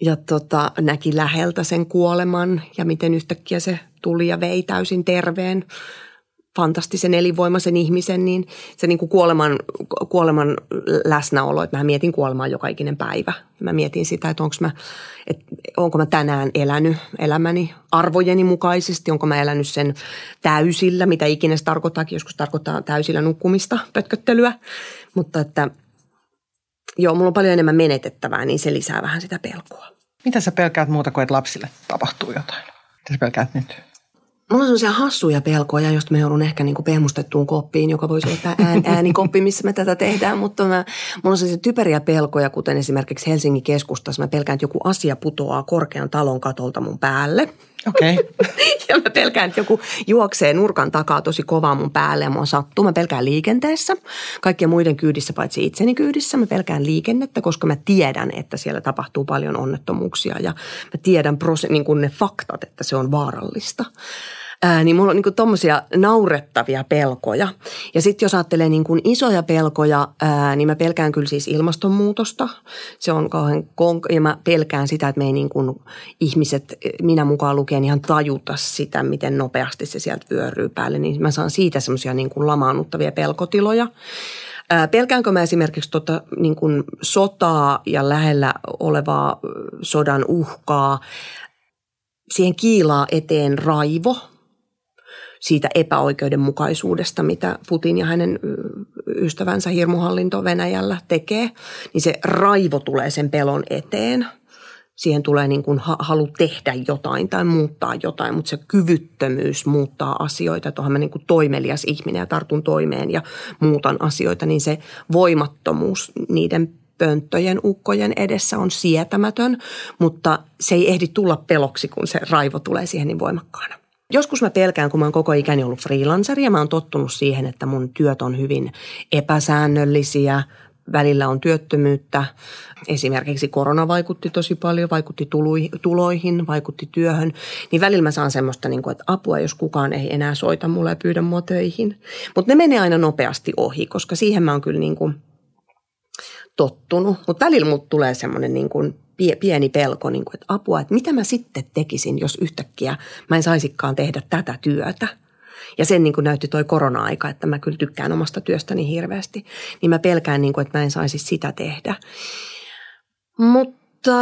ja tota, näki läheltä sen kuoleman ja miten yhtäkkiä se tuli ja vei täysin terveen fantastisen elinvoimaisen ihmisen, niin se niin kuin kuoleman, kuoleman läsnäolo, että mä mietin kuolemaa joka ikinen päivä. Mä mietin sitä, että, onko mä, että onko mä tänään elänyt elämäni arvojeni mukaisesti, onko mä elänyt sen täysillä, mitä ikinä se tarkoittaakin. Joskus tarkoittaa täysillä nukkumista, pötköttelyä, mutta että joo, mulla on paljon enemmän menetettävää, niin se lisää vähän sitä pelkoa. Mitä sä pelkäät muuta kuin, että lapsille tapahtuu jotain? Mitä sä pelkäät nyt? Mulla on sellaisia hassuja pelkoja, joista me joudun ehkä niin kuin pehmustettuun koppiin, joka voisi olla ään, äänikoppi, missä me tätä tehdään. Mutta mä, mulla on sellaisia typeriä pelkoja, kuten esimerkiksi Helsingin keskustassa. Mä pelkään, että joku asia putoaa korkean talon katolta mun päälle. Okei. Okay. ja mä pelkään, että joku juoksee nurkan takaa tosi kovaa mun päälle ja mua sattuu. Mä pelkään liikenteessä, kaikkien muiden kyydissä paitsi itseni kyydissä. Mä pelkään liikennettä, koska mä tiedän, että siellä tapahtuu paljon onnettomuuksia ja mä tiedän prose- niin kuin ne faktat, että se on vaarallista ää, niin mulla on niin tommosia naurettavia pelkoja. Ja sitten jos ajattelee niin kuin isoja pelkoja, ää, niin mä pelkään kyllä siis ilmastonmuutosta. Se on kauhean, konk- ja mä pelkään sitä, että me ei niin kuin ihmiset, minä mukaan lukien ihan tajuta sitä, miten nopeasti se sieltä vyöryy päälle. Niin mä saan siitä semmoisia niin kuin lamaannuttavia pelkotiloja. Pelkäänkö mä esimerkiksi tota, niin kuin sotaa ja lähellä olevaa sodan uhkaa? Siihen kiilaa eteen raivo – siitä epäoikeudenmukaisuudesta, mitä Putin ja hänen ystävänsä hirmuhallinto Venäjällä tekee, niin se raivo tulee sen pelon eteen. siihen tulee niin kuin halu tehdä jotain tai muuttaa jotain, mutta se kyvyttömyys muuttaa asioita, että onhan mä niin kuin toimelias ihminen ja tartun toimeen ja muutan asioita, niin se voimattomuus niiden pönttöjen ukkojen edessä on sietämätön, mutta se ei ehdi tulla peloksi, kun se raivo tulee siihen niin voimakkaana. Joskus mä pelkään, kun mä oon koko ikäni ollut freelanceri ja mä oon tottunut siihen, että mun työt on hyvin epäsäännöllisiä, välillä on työttömyyttä. Esimerkiksi korona vaikutti tosi paljon, vaikutti tuloihin, vaikutti työhön. Niin välillä mä saan semmoista, niin kuin, että apua, jos kukaan ei enää soita mulle ja pyydä mua töihin. Mutta ne menee aina nopeasti ohi, koska siihen mä oon kyllä niin kuin tottunut. Mutta välillä mut tulee semmoinen niin kuin pieni pelko, niin kuin, että apua, että mitä mä sitten tekisin, jos yhtäkkiä mä en saisikaan tehdä tätä työtä. Ja sen niin kuin näytti toi korona-aika, että mä kyllä tykkään omasta työstäni hirveästi. Niin mä pelkään, niin kuin, että mä en saisi sitä tehdä. Mutta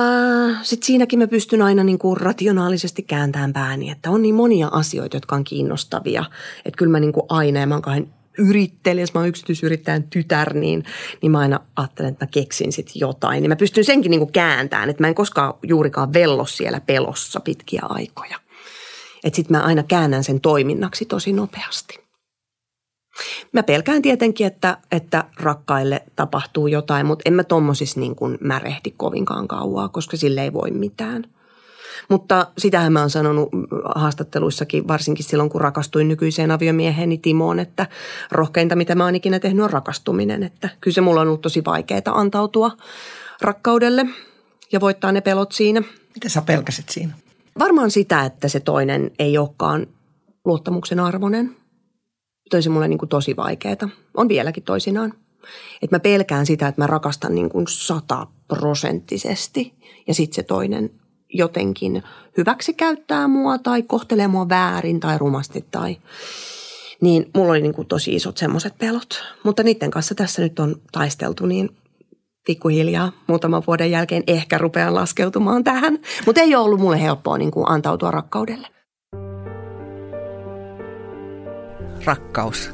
sitten siinäkin mä pystyn aina niin kuin rationaalisesti kääntämään pääni, että on niin monia asioita, jotka on kiinnostavia. Että kyllä mä niin kuin aina, ja mä oon kahden yrittelijäs, mä oon yksityisyrittäjän tytär, niin, niin mä aina ajattelen, että mä keksin sitten jotain. Niin mä pystyn senkin niin kääntämään, että mä en koskaan juurikaan vello siellä pelossa pitkiä aikoja. Että sitten mä aina käännän sen toiminnaksi tosi nopeasti. Mä pelkään tietenkin, että, että rakkaille tapahtuu jotain, mutta en mä tommosissa niin kuin märehdi kovinkaan kauaa, koska sille ei voi mitään – mutta sitähän mä oon sanonut haastatteluissakin, varsinkin silloin kun rakastuin nykyiseen aviomieheeni Timoon, että rohkeinta mitä mä oon ikinä tehnyt on rakastuminen. Että kyllä se mulla on ollut tosi vaikeaa antautua rakkaudelle ja voittaa ne pelot siinä. Mitä sä pelkäsit siinä? Varmaan sitä, että se toinen ei olekaan luottamuksen arvoinen. Toi se mulle niin kuin tosi vaikeaa. On vieläkin toisinaan. Että mä pelkään sitä, että mä rakastan niin kuin sataprosenttisesti ja sitten se toinen jotenkin hyväksi käyttää mua tai kohtelee mua väärin tai rumasti tai niin mulla oli niin kuin tosi isot semmoiset pelot. Mutta niiden kanssa tässä nyt on taisteltu, niin pikkuhiljaa muutaman vuoden jälkeen ehkä rupean laskeutumaan tähän. Mutta ei ole ollut mulle helppoa niin kuin antautua rakkaudelle. Rakkaus.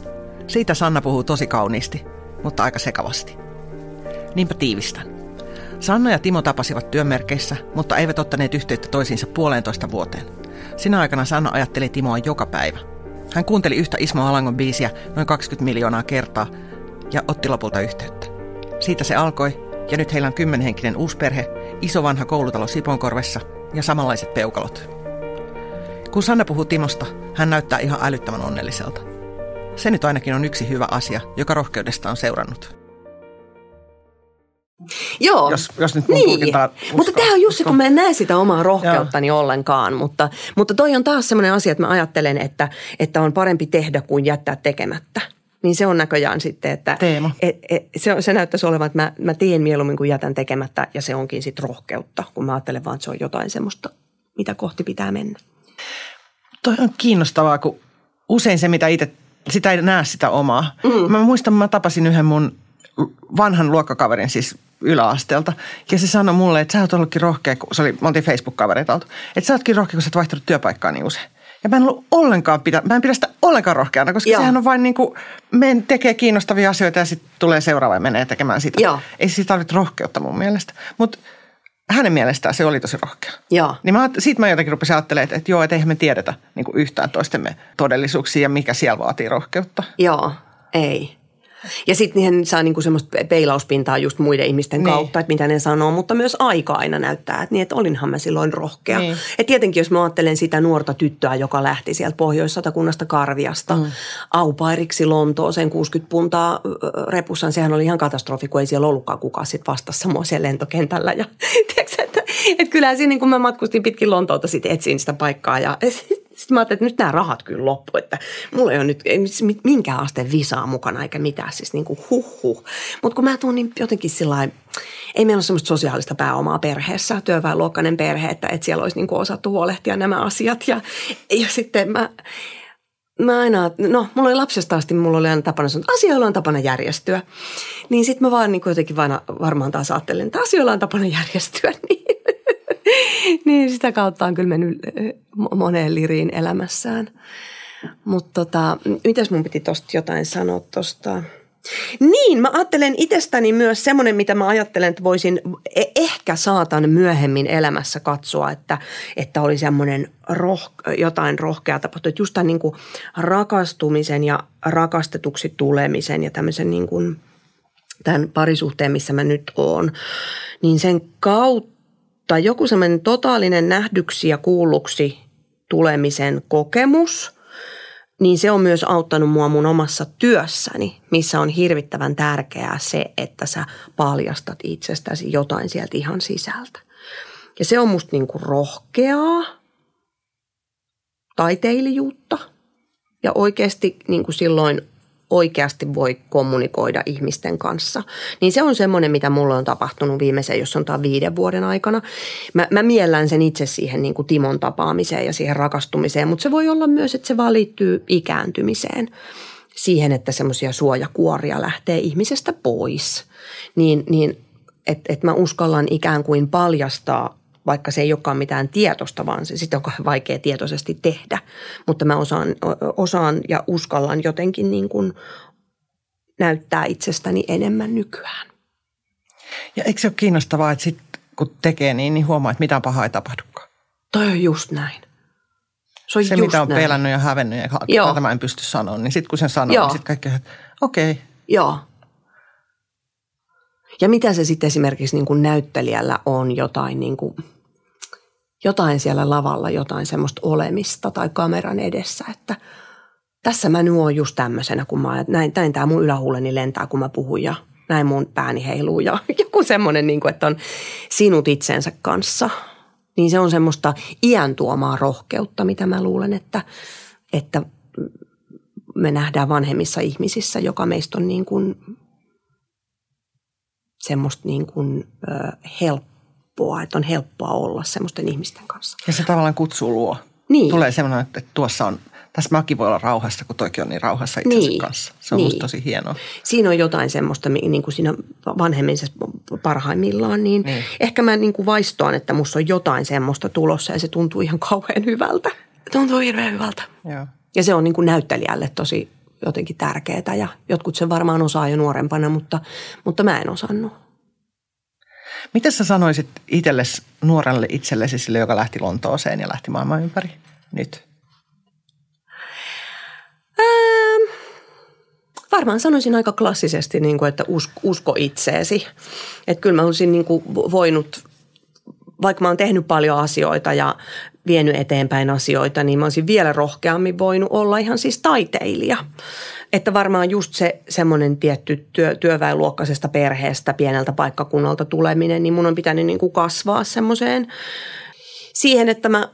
Siitä Sanna puhuu tosi kauniisti, mutta aika sekavasti. Niinpä tiivistän. Sanna ja Timo tapasivat työmerkeissä, mutta eivät ottaneet yhteyttä toisiinsa puolentoista vuoteen. Sinä aikana Sanna ajatteli Timoa joka päivä. Hän kuunteli yhtä Ismo Alangon biisiä noin 20 miljoonaa kertaa ja otti lopulta yhteyttä. Siitä se alkoi, ja nyt heillä on kymmenhenkinen uusperhe, iso vanha koulutalo Siponkorvessa ja samanlaiset peukalot. Kun Sanna puhuu Timosta, hän näyttää ihan älyttömän onnelliselta. Se nyt ainakin on yksi hyvä asia, joka rohkeudesta on seurannut. Joo. Jos, jos nyt niin. Mutta tämä on just se, kun mä en näe sitä omaa rohkeuttani Joo. ollenkaan. Mutta, mutta toi on taas sellainen asia, että mä ajattelen, että, että on parempi tehdä kuin jättää tekemättä. Niin se on näköjään sitten, että Teema. Et, et, se, se näyttäisi olevan, että mä, mä teen mieluummin kuin jätän tekemättä ja se onkin sitten rohkeutta, kun mä ajattelen vaan, että se on jotain semmoista, mitä kohti pitää mennä. Toi on kiinnostavaa, kun usein se, mitä itse, sitä ei näe sitä omaa. Mm. Mä muistan, mä tapasin yhden mun vanhan luokkakaverin, siis yläasteelta. Ja se sanoi mulle, että sä oot ollutkin rohkea, kun se oli, me oltiin Facebook-kavereita oltu, että sä ootkin rohkea, kun sä oot vaihtanut työpaikkaa niin usein. Ja mä en ollut ollenkaan pidä, mä en pidä sitä ollenkaan rohkeana, koska Joo. sehän on vain niin kuin, men tekee kiinnostavia asioita ja sitten tulee seuraava ja menee tekemään sitä. Joo. Ei siis tarvitse rohkeutta mun mielestä. Mutta hänen mielestään se oli tosi rohkea. Joo. Niin mä, siitä mä jotenkin rupesin ajattelemaan, että, että joo, että eihän me tiedetä niin yhtään toistemme todellisuuksia ja mikä siellä vaatii rohkeutta. Joo, ei. Ja sitten niihin saa niinku semmoista peilauspintaa just muiden ihmisten niin. kautta, että mitä ne sanoo, mutta myös aika aina näyttää, että, niin, että olinhan mä silloin rohkea. Niin. Et tietenkin jos mä ajattelen sitä nuorta tyttöä, joka lähti sieltä Pohjois-Satakunnasta Karviasta mm. aupairiksi Lontooseen 60 puntaa repussaan, sehän oli ihan katastrofi, kun ei siellä ollutkaan kukaan sitten vastassa samoin lentokentällä. Ja, tiedätkö, että, että kyllähän siinä, niin kun mä matkustin pitkin Lontoota sitten etsin sitä paikkaa ja sitten mä ajattelin, että nyt nämä rahat kyllä loppu, että mulla ei ole nyt ei minkään asteen visaa mukana eikä mitään, siis niin kuin huh. Mutta kun mä tuun niin jotenkin sillä ei meillä ole semmoista sosiaalista pääomaa perheessä, työväenluokkainen perhe, että, että siellä olisi niin kuin osattu huolehtia nämä asiat. Ja, ja sitten mä, mä aina, no mulla oli lapsesta asti, mulla oli aina tapana sanoa, että asioilla on tapana järjestyä. Niin sitten mä vaan niin jotenkin vaan, varmaan taas ajattelin, että asioilla on tapana järjestyä. Niin niin sitä kautta on kyllä mennyt moneen liriin elämässään. Mutta tota, mitäs mun piti tosta jotain sanoa tosta? Niin, mä ajattelen itsestäni myös semmoinen, mitä mä ajattelen, että voisin, e- ehkä saatan myöhemmin elämässä katsoa, että, että oli semmoinen roh, jotain rohkea tapahtunut. Että just tämän niin kuin rakastumisen ja rakastetuksi tulemisen ja tämmöisen niin kuin, tämän parisuhteen, missä mä nyt oon, niin sen kautta joku semmoinen totaalinen nähdyksi ja kuulluksi tulemisen kokemus – niin se on myös auttanut mua mun omassa työssäni, missä on hirvittävän tärkeää se, että sä paljastat itsestäsi jotain sieltä ihan sisältä. Ja se on musta niinku rohkeaa, taiteilijuutta ja oikeasti niinku silloin oikeasti voi kommunikoida ihmisten kanssa. Niin se on semmoinen, mitä mulle on tapahtunut viimeisen, jos tämä viiden vuoden aikana. Mä, mä miellän sen itse siihen niin kuin Timon tapaamiseen ja siihen rakastumiseen, mutta se voi olla myös, että se vaan liittyy ikääntymiseen. Siihen, että semmoisia suojakuoria lähtee ihmisestä pois. Niin, niin että et mä uskallan ikään kuin paljastaa vaikka se ei olekaan mitään tietosta, vaan se sitten on vaikea tietoisesti tehdä. Mutta mä osaan, osaan ja uskallan jotenkin niin kuin näyttää itsestäni enemmän nykyään. Ja eikö se ole kiinnostavaa, että sit, kun tekee niin, niin huomaa, että mitään pahaa ei tapahdukaan? Toi on just näin. Se, on se just mitä on näin. pelännyt ja hävennyt ja Joo. tämä en pysty sanoa, niin sitten kun sen sanoo, niin sitten kaikki, että okei. Okay. Joo. Ja mitä se sitten esimerkiksi niin kuin näyttelijällä on jotain niin kuin – jotain siellä lavalla, jotain semmoista olemista tai kameran edessä, että tässä mä nyt oon just tämmöisenä, kun mä näin, näin tämä mun ylähuuleni lentää, kun mä puhun ja näin mun pääni heiluu ja joku semmoinen, niin kuin, että on sinut itsensä kanssa. Niin se on semmoista iän tuomaa rohkeutta, mitä mä luulen, että, että me nähdään vanhemmissa ihmisissä, joka meistä on niin kuin semmoista niin kuin, ö, helppoa helppoa, että on helppoa olla semmoisten ihmisten kanssa. Ja se tavallaan kutsuu luo. Niin. Tulee semmoinen, että tuossa on, tässä mäkin voi olla rauhassa, kun toikin on niin rauhassa itsensä niin. kanssa. Se on niin. musta tosi hienoa. Siinä on jotain semmoista, niin kuin siinä vanhemmisessa parhaimmillaan, niin, niin. ehkä mä niin kuin vaistoan, että musta on jotain semmoista tulossa ja se tuntuu ihan kauhean hyvältä. Tuntuu hirveän hyvältä. Joo. Ja se on niin kuin näyttelijälle tosi jotenkin tärkeää ja jotkut sen varmaan osaa jo nuorempana, mutta, mutta mä en osannut. Mitä sä sanoisit itsellesi, nuorelle itsellesi sille, joka lähti Lontooseen ja lähti maailman ympäri nyt? Ähm, varmaan sanoisin aika klassisesti, niin kuin, että usko, usko itseesi. Että kyllä mä olisin niin kuin voinut, vaikka mä oon tehnyt paljon asioita ja vienyt eteenpäin asioita, niin mä olisin vielä rohkeammin voinut olla ihan siis taiteilija. Että varmaan just se semmoinen tietty työ, työväenluokkaisesta perheestä, pieneltä paikkakunnalta tuleminen, niin mun on pitänyt niin kuin kasvaa semmoiseen siihen, että mä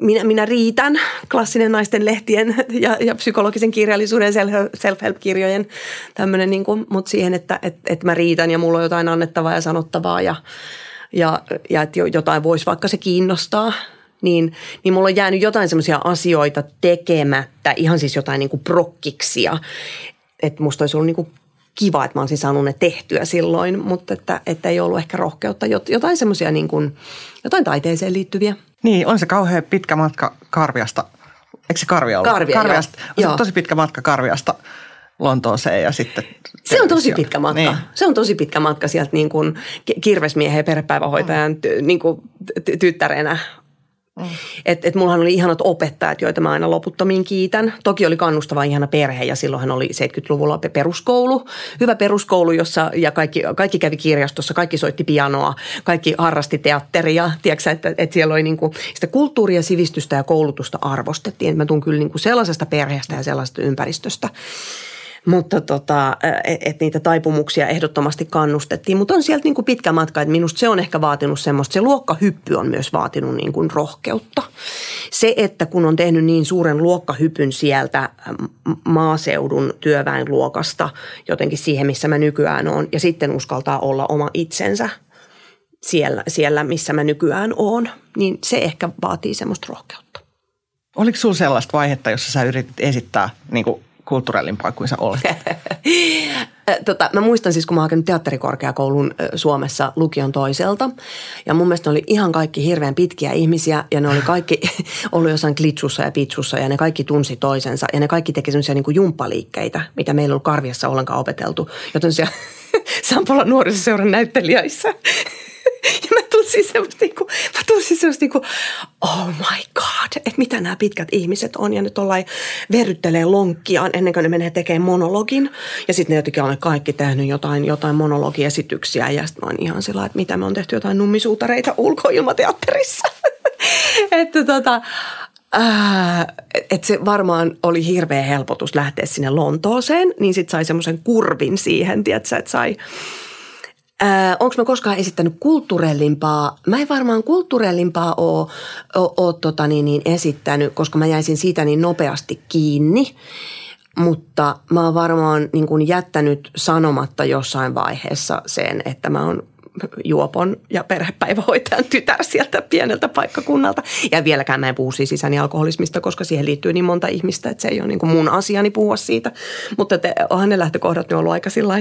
minä, minä riitän klassinen naisten lehtien ja, ja psykologisen kirjallisuuden, self-help-kirjojen tämmöinen, niin kuin, mutta siihen, että et, et mä riitän ja mulla on jotain annettavaa ja sanottavaa ja, ja, ja että jotain voisi vaikka se kiinnostaa – niin, niin mulla on jäänyt jotain semmoisia asioita tekemättä, ihan siis jotain niin kuin prokkiksia. Että musta olisi ollut niin kuin kiva, että mä olisin saanut ne tehtyä silloin, mutta että, että ei ollut ehkä rohkeutta. Jotain semmoisia niin kuin, jotain taiteeseen liittyviä. Niin, on se kauhean pitkä matka Karviasta. Eikö se Karvia ollut? Karvia, Karviasta. joo. On se tosi pitkä matka Karviasta Lontooseen ja sitten... Se on tosi pitkä matka. Niin. Se on tosi pitkä matka sieltä niin kuin kirvesmiehen ja perhepäivähoitajan ty, niin kuin tyttärenä Mm. Että et mullahan oli ihanat opettajat, joita mä aina loputtomiin kiitän. Toki oli kannustava ihana perhe ja silloinhan oli 70-luvulla peruskoulu. Hyvä peruskoulu, jossa ja kaikki, kaikki kävi kirjastossa, kaikki soitti pianoa, kaikki harrasti teatteria. Tiedätkö, että, että siellä oli niinku, sitä kulttuuria, sivistystä ja koulutusta arvostettiin. Mä tuun kyllä niinku sellaisesta perheestä ja sellaisesta ympäristöstä mutta tota, että et niitä taipumuksia ehdottomasti kannustettiin. Mutta on sieltä niin kuin pitkä matka, että minusta se on ehkä vaatinut semmoista, se luokkahyppy on myös vaatinut niin kuin rohkeutta. Se, että kun on tehnyt niin suuren luokkahypyn sieltä maaseudun työväenluokasta jotenkin siihen, missä mä nykyään on, ja sitten uskaltaa olla oma itsensä siellä, siellä missä mä nykyään oon, niin se ehkä vaatii semmoista rohkeutta. Oliko sinulla sellaista vaihetta, jossa sä yritit esittää niin kuin kulttuurellimpaa kuin sä olet? tota, mä muistan siis, kun mä hakenut teatterikorkeakoulun Suomessa lukion toiselta. Ja mun mielestä ne oli ihan kaikki hirveän pitkiä ihmisiä ja ne oli kaikki ollut jossain klitsussa ja pitsussa ja ne kaikki tunsi toisensa. Ja ne kaikki teki semmoisia niin jumppaliikkeitä, mitä meillä ei ollut Karviassa ollenkaan opeteltu. Joten siellä Sampola nuorisoseuran näyttelijöissä ja mä tunsin semmoista, niin kuin, mä tunsin semmoista niin kuin, oh my god, että mitä nämä pitkät ihmiset on. Ja nyt ollaan verryttelee lonkkiaan ennen kuin ne menee tekemään monologin. Ja sitten ne jotenkin on kaikki tehnyt jotain, jotain monologiesityksiä. Ja sitten mä oon ihan sillä että mitä me on tehty jotain nummisuutareita ulkoilmateatterissa. että tota, Äh, että se varmaan oli hirveä helpotus lähteä sinne Lontooseen, niin sitten sai semmoisen kurvin siihen, tiedätkö, että sai – Äh, Onko mä koskaan esittänyt kulttuurellimpaa? Mä en varmaan kulttuurellimpaa ole, tota niin, niin esittänyt, koska mä jäisin siitä niin nopeasti kiinni. Mutta mä oon varmaan niin kuin jättänyt sanomatta jossain vaiheessa sen, että mä oon juopon ja perhepäivähoitajan tytär sieltä pieneltä paikkakunnalta. Ja vieläkään mä en puhu siis isäni alkoholismista, koska siihen liittyy niin monta ihmistä, että se ei ole niin kuin mun asiani puhua siitä. Mutta te, onhan ne lähtökohdat nyt ollut aika sillä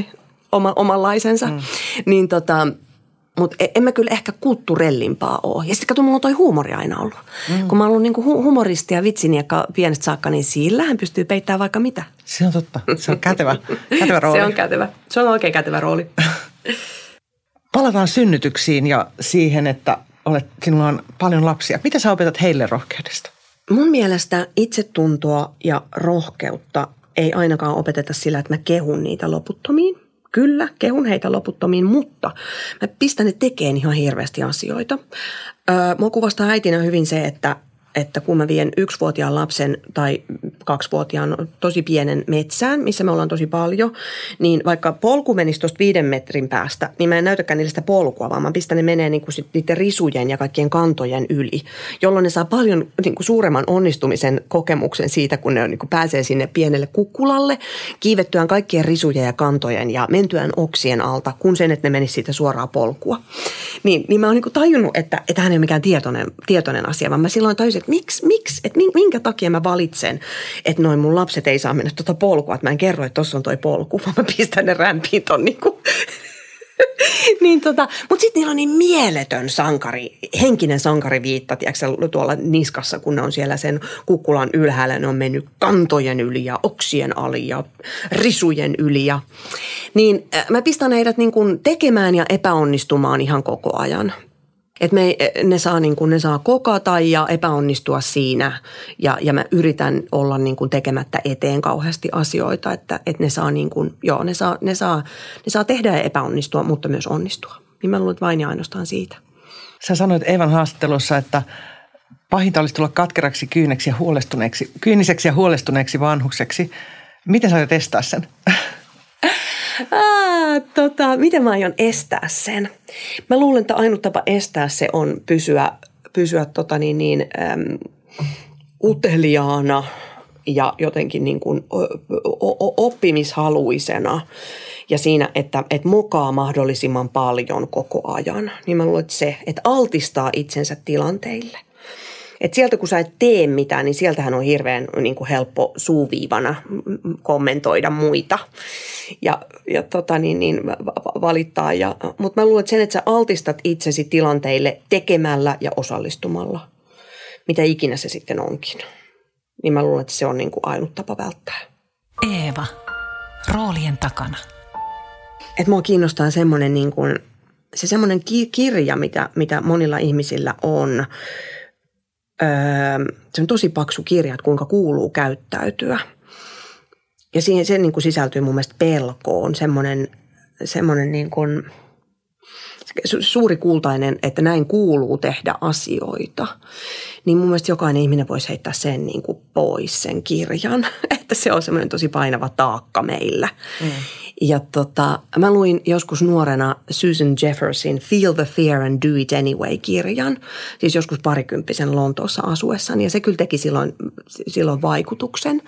oma, omanlaisensa. Mm. Niin tota, mutta en mä kyllä ehkä kulttuurellimpaa ole. Ja sitten kato, mulla on toi huumori aina ollut. Mm. Kun mä oon ollut niinku humoristi ja vitsiniekka pienestä saakka, niin sillähän pystyy peittämään vaikka mitä. Se on totta. Se on kätevä, kätevä rooli. Se on kätevä. Se on oikein kätevä rooli. Palataan synnytyksiin ja siihen, että olet, sinulla on paljon lapsia. Mitä sä opetat heille rohkeudesta? Mun mielestä itsetuntoa ja rohkeutta ei ainakaan opeteta sillä, että mä kehun niitä loputtomiin Kyllä, kehun heitä loputtomiin, mutta mä pistän ne tekemään ihan hirveästi asioita. Öö, mua kuvastaa äitinä hyvin se, että että kun mä vien yksivuotiaan lapsen tai kaksivuotiaan tosi pienen metsään, missä me ollaan tosi paljon, niin vaikka polku menisi tuosta viiden metrin päästä, niin mä en näytäkään niille sitä polkua, vaan mä pistän ne menee niin sit niiden risujen ja kaikkien kantojen yli, jolloin ne saa paljon niin suuremman onnistumisen kokemuksen siitä, kun ne on, niin kuin pääsee sinne pienelle kukkulalle, kiivettyään kaikkien risujen ja kantojen ja mentyään oksien alta, kun sen, että ne menisi siitä suoraa polkua. Niin, niin mä oon niin tajunnut, että, että hän ei ole mikään tietoinen, tietoinen asia, vaan mä silloin tajusin, että miksi, miksi, että minkä takia mä valitsen, että noin mun lapset ei saa mennä tuota polkua, että mä en kerro, että tuossa on toi polku, vaan mä pistän ne rämpiin ton niin kuin niin tota, mutta sitten niillä on niin mieletön sankari, henkinen sankari viitta, tiedätkö, tuolla niskassa, kun ne on siellä sen kukkulan ylhäällä, ne on mennyt kantojen yli ja oksien ali ja risujen yli. Ja, niin äh, mä pistän heidät niin kuin tekemään ja epäonnistumaan ihan koko ajan. Et me, ne, saa, niin kuin, ne saa kokata ja epäonnistua siinä ja, ja mä yritän olla niin kuin tekemättä eteen kauheasti asioita, että, että ne, saa niin kuin, joo, ne, saa, ne, saa, ne saa tehdä ja epäonnistua, mutta myös onnistua. Niin mä luulen, vain ja ainoastaan siitä. Sä sanoit Eevan haastattelussa, että pahinta olisi tulla katkeraksi kyyneksi ja huolestuneeksi, kyyniseksi ja huolestuneeksi vanhukseksi. Miten sä testaa sen? Ah, tota, miten mä aion estää sen? Mä luulen, että ainut tapa estää se on pysyä, pysyä tota niin, niin, äm, uteliaana ja jotenkin niin kuin oppimishaluisena ja siinä, että, että mokaa mahdollisimman paljon koko ajan. Niin mä luulen, että se, että altistaa itsensä tilanteille. Et sieltä kun sä et tee mitään, niin sieltähän on hirveän niin kuin helppo suuviivana kommentoida muita ja, ja tota niin, niin valittaa. Ja, mutta mä luulen, että sen, että sä altistat itsesi tilanteille tekemällä ja osallistumalla, mitä ikinä se sitten onkin, niin mä luulen, että se on niin kuin ainut tapa välttää. Eeva, roolien takana. Et mua kiinnostaa semmoinen niin kuin, se semmoinen kirja, mitä, mitä monilla ihmisillä on, öö, se on tosi paksu kirja, että kuinka kuuluu käyttäytyä. Ja siihen se niin kuin sisältyy mun mielestä pelkoon, semmoinen, semmoinen niin kuin, suuri kultainen, että näin kuuluu tehdä asioita. Niin mun mielestä jokainen ihminen voisi heittää sen niin kuin pois, sen kirjan. Että se on semmoinen tosi painava taakka meillä. Mm. Ja tota, mä luin joskus nuorena Susan Jeffersin Feel the Fear and Do It Anyway-kirjan. Siis joskus parikymppisen Lontoossa asuessani ja se kyllä teki silloin, silloin vaikutuksen.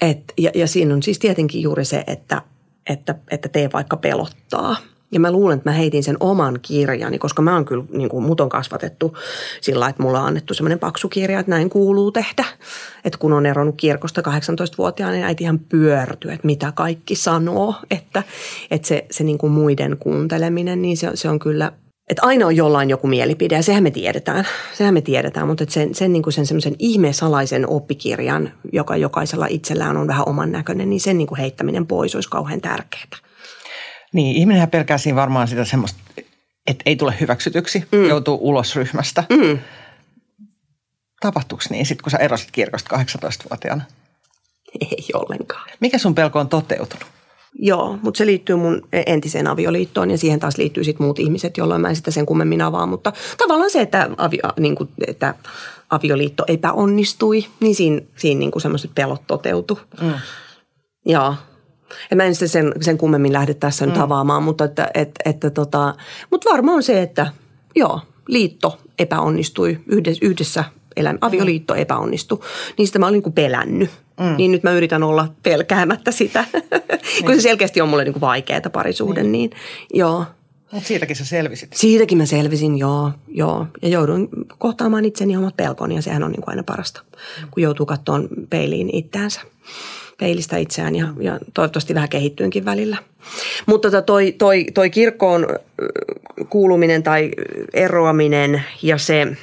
Et, ja, ja siinä on siis tietenkin juuri se, että, että, että tee vaikka pelottaa – Ja mä luulen, että mä heitin sen oman kirjani, koska mä oon kyllä, niin kuin mut on kasvatettu sillä että mulla on annettu semmoinen paksu kirja, että näin kuuluu tehdä. Että kun on eronnut kirkosta 18-vuotiaana, niin äiti ihan pyörtyy, että mitä kaikki sanoo. Että, että se, se niin kuin muiden kuunteleminen, niin se, se on kyllä – että aina on jollain joku mielipide ja sehän me tiedetään. Sehän me tiedetään, mutta että sen, sen, niin kuin sen semmoisen ihmeesalaisen oppikirjan, joka jokaisella itsellään on vähän oman näköinen, niin sen niin kuin heittäminen pois olisi kauhean tärkeää. Niin, ihminenhän pelkää siinä varmaan sitä semmoista, että ei tule hyväksytyksi, mm. joutuu ulos ryhmästä. Mm. Tapahtuuko niin sitten, kun sä erosit kirkosta 18-vuotiaana? Ei ollenkaan. Mikä sun pelko on toteutunut? Joo, mutta se liittyy mun entiseen avioliittoon ja siihen taas liittyy sitten muut ihmiset, jolloin mä en sitä sen kummemmin avaa. Mutta tavallaan se, että, avio, niin kuin, että avioliitto epäonnistui, niin siinä, siinä niin semmoiset pelot toteutu. Mm. Joo. Ja mä en sitä sen, sen kummemmin lähde tässä mm. nyt avaamaan, mutta, että, että, että tota, mutta varmaan se, että joo, liitto epäonnistui yhdessä, yhdessä elän, avioliitto epäonnistui. Niistä mä olin niin pelännyt. Mm. Niin nyt mä yritän olla pelkäämättä sitä, kun se selkeästi on mulle niin vaikeaa parisuhde, niin, niin joo. Mutta siitäkin sä selvisit. Siitäkin mä selvisin, joo, joo. Ja jouduin kohtaamaan itseni omat pelkoni ja sehän on niin kuin aina parasta, kun joutuu katsomaan peiliin itseänsä peilistä itseään ja, ja toivottavasti vähän kehittyinkin välillä. Mutta tota toi, toi, toi kirkkoon kuuluminen tai eroaminen ja se –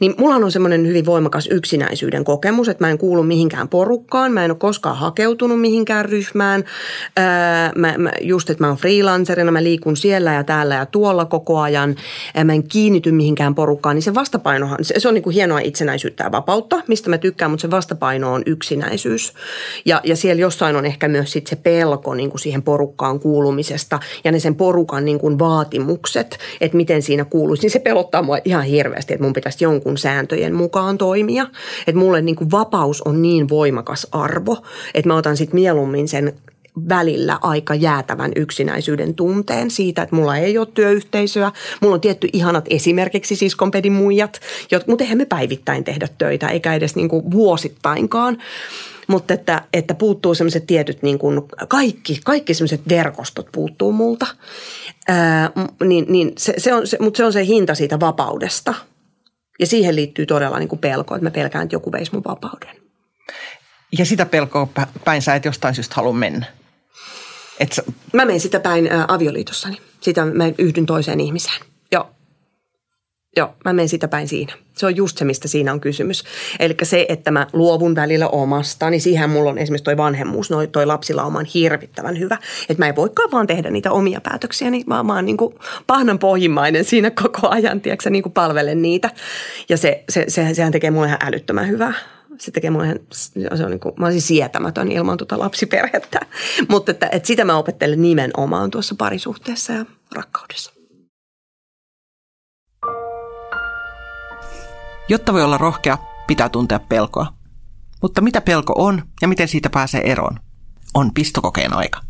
niin mulla on semmoinen hyvin voimakas yksinäisyyden kokemus, että mä en kuulu mihinkään porukkaan, mä en ole koskaan hakeutunut mihinkään ryhmään. Ää, mä, mä, just, että mä oon freelancerina, mä liikun siellä ja täällä ja tuolla koko ajan. Ää, mä en kiinnity mihinkään porukkaan, niin se vastapainohan, se, se on niin kuin hienoa itsenäisyyttä ja vapautta, mistä mä tykkään, mutta se vastapaino on yksinäisyys. Ja, ja siellä jossain on ehkä myös sit se pelko niin kuin siihen porukkaan kuulumisesta ja ne sen porukan niin kuin vaatimukset, että miten siinä kuuluisi. Niin se pelottaa mua ihan hirveästi, että mun pitäisi jonkun sääntöjen mukaan toimia. Että mulle niin kuin vapaus on niin voimakas arvo, että mä otan sitten mieluummin sen välillä aika jäätävän yksinäisyyden tunteen siitä, että mulla ei ole työyhteisöä. Mulla on tietty ihanat esimerkiksi siskonpedin muijat, mutta eihän me päivittäin tehdä töitä, eikä edes niin kuin vuosittainkaan. Mutta että, että puuttuu sellaiset tietyt, niin kuin kaikki, kaikki sellaiset verkostot puuttuu multa. Ää, niin, niin se, se on se, mutta se on se hinta siitä vapaudesta – ja siihen liittyy todella niin kuin pelko, että mä pelkään, että joku veisi mun vapauden. Ja sitä pelkoa päin sä et jostain syystä halua mennä? Et sä... Mä menen sitä päin ä, avioliitossani. Sitä mä yhdyn toiseen ihmiseen. Joo. Joo, mä menen sitä päin siinä. Se on just se, mistä siinä on kysymys. Eli se, että mä luovun välillä omasta, niin siihen mulla on esimerkiksi toi vanhemmuus, noi, toi lapsilla on hirvittävän hyvä. Että mä en voikaan vaan tehdä niitä omia päätöksiä, niin mä, mä oon niin pahnan pohjimmainen siinä koko ajan, tiedätkö, niin kuin palvelen niitä. Ja se, se, se, sehän tekee mulle ihan älyttömän hyvää se tekee mulle ihan, se on niin kuin, mä olisin sietämätön ilman tuota lapsiperhettä. Mutta että, että sitä mä opettelen nimenomaan tuossa parisuhteessa ja rakkaudessa. Jotta voi olla rohkea, pitää tuntea pelkoa. Mutta mitä pelko on ja miten siitä pääsee eroon? On pistokokeen aika.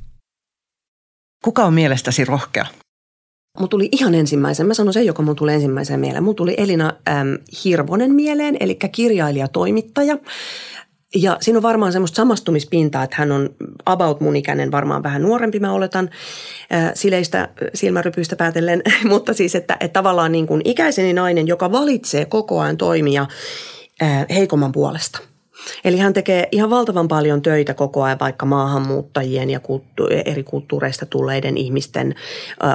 Kuka on mielestäsi rohkea? Mulla tuli ihan ensimmäisen, mä sanon sen, joka mun tuli ensimmäisen mieleen. Mulla tuli Elina äm, Hirvonen mieleen, eli kirjailija-toimittaja. Ja siinä on varmaan semmoista samastumispintaa, että hän on about mun ikäinen, varmaan vähän nuorempi mä oletan, sileistä silmärypyistä päätellen, mutta siis, että, että tavallaan niin kuin ikäiseni nainen, joka valitsee koko ajan toimia heikomman puolesta – Eli hän tekee ihan valtavan paljon töitä koko ajan vaikka maahanmuuttajien ja kulttu- eri kulttuureista tulleiden ihmisten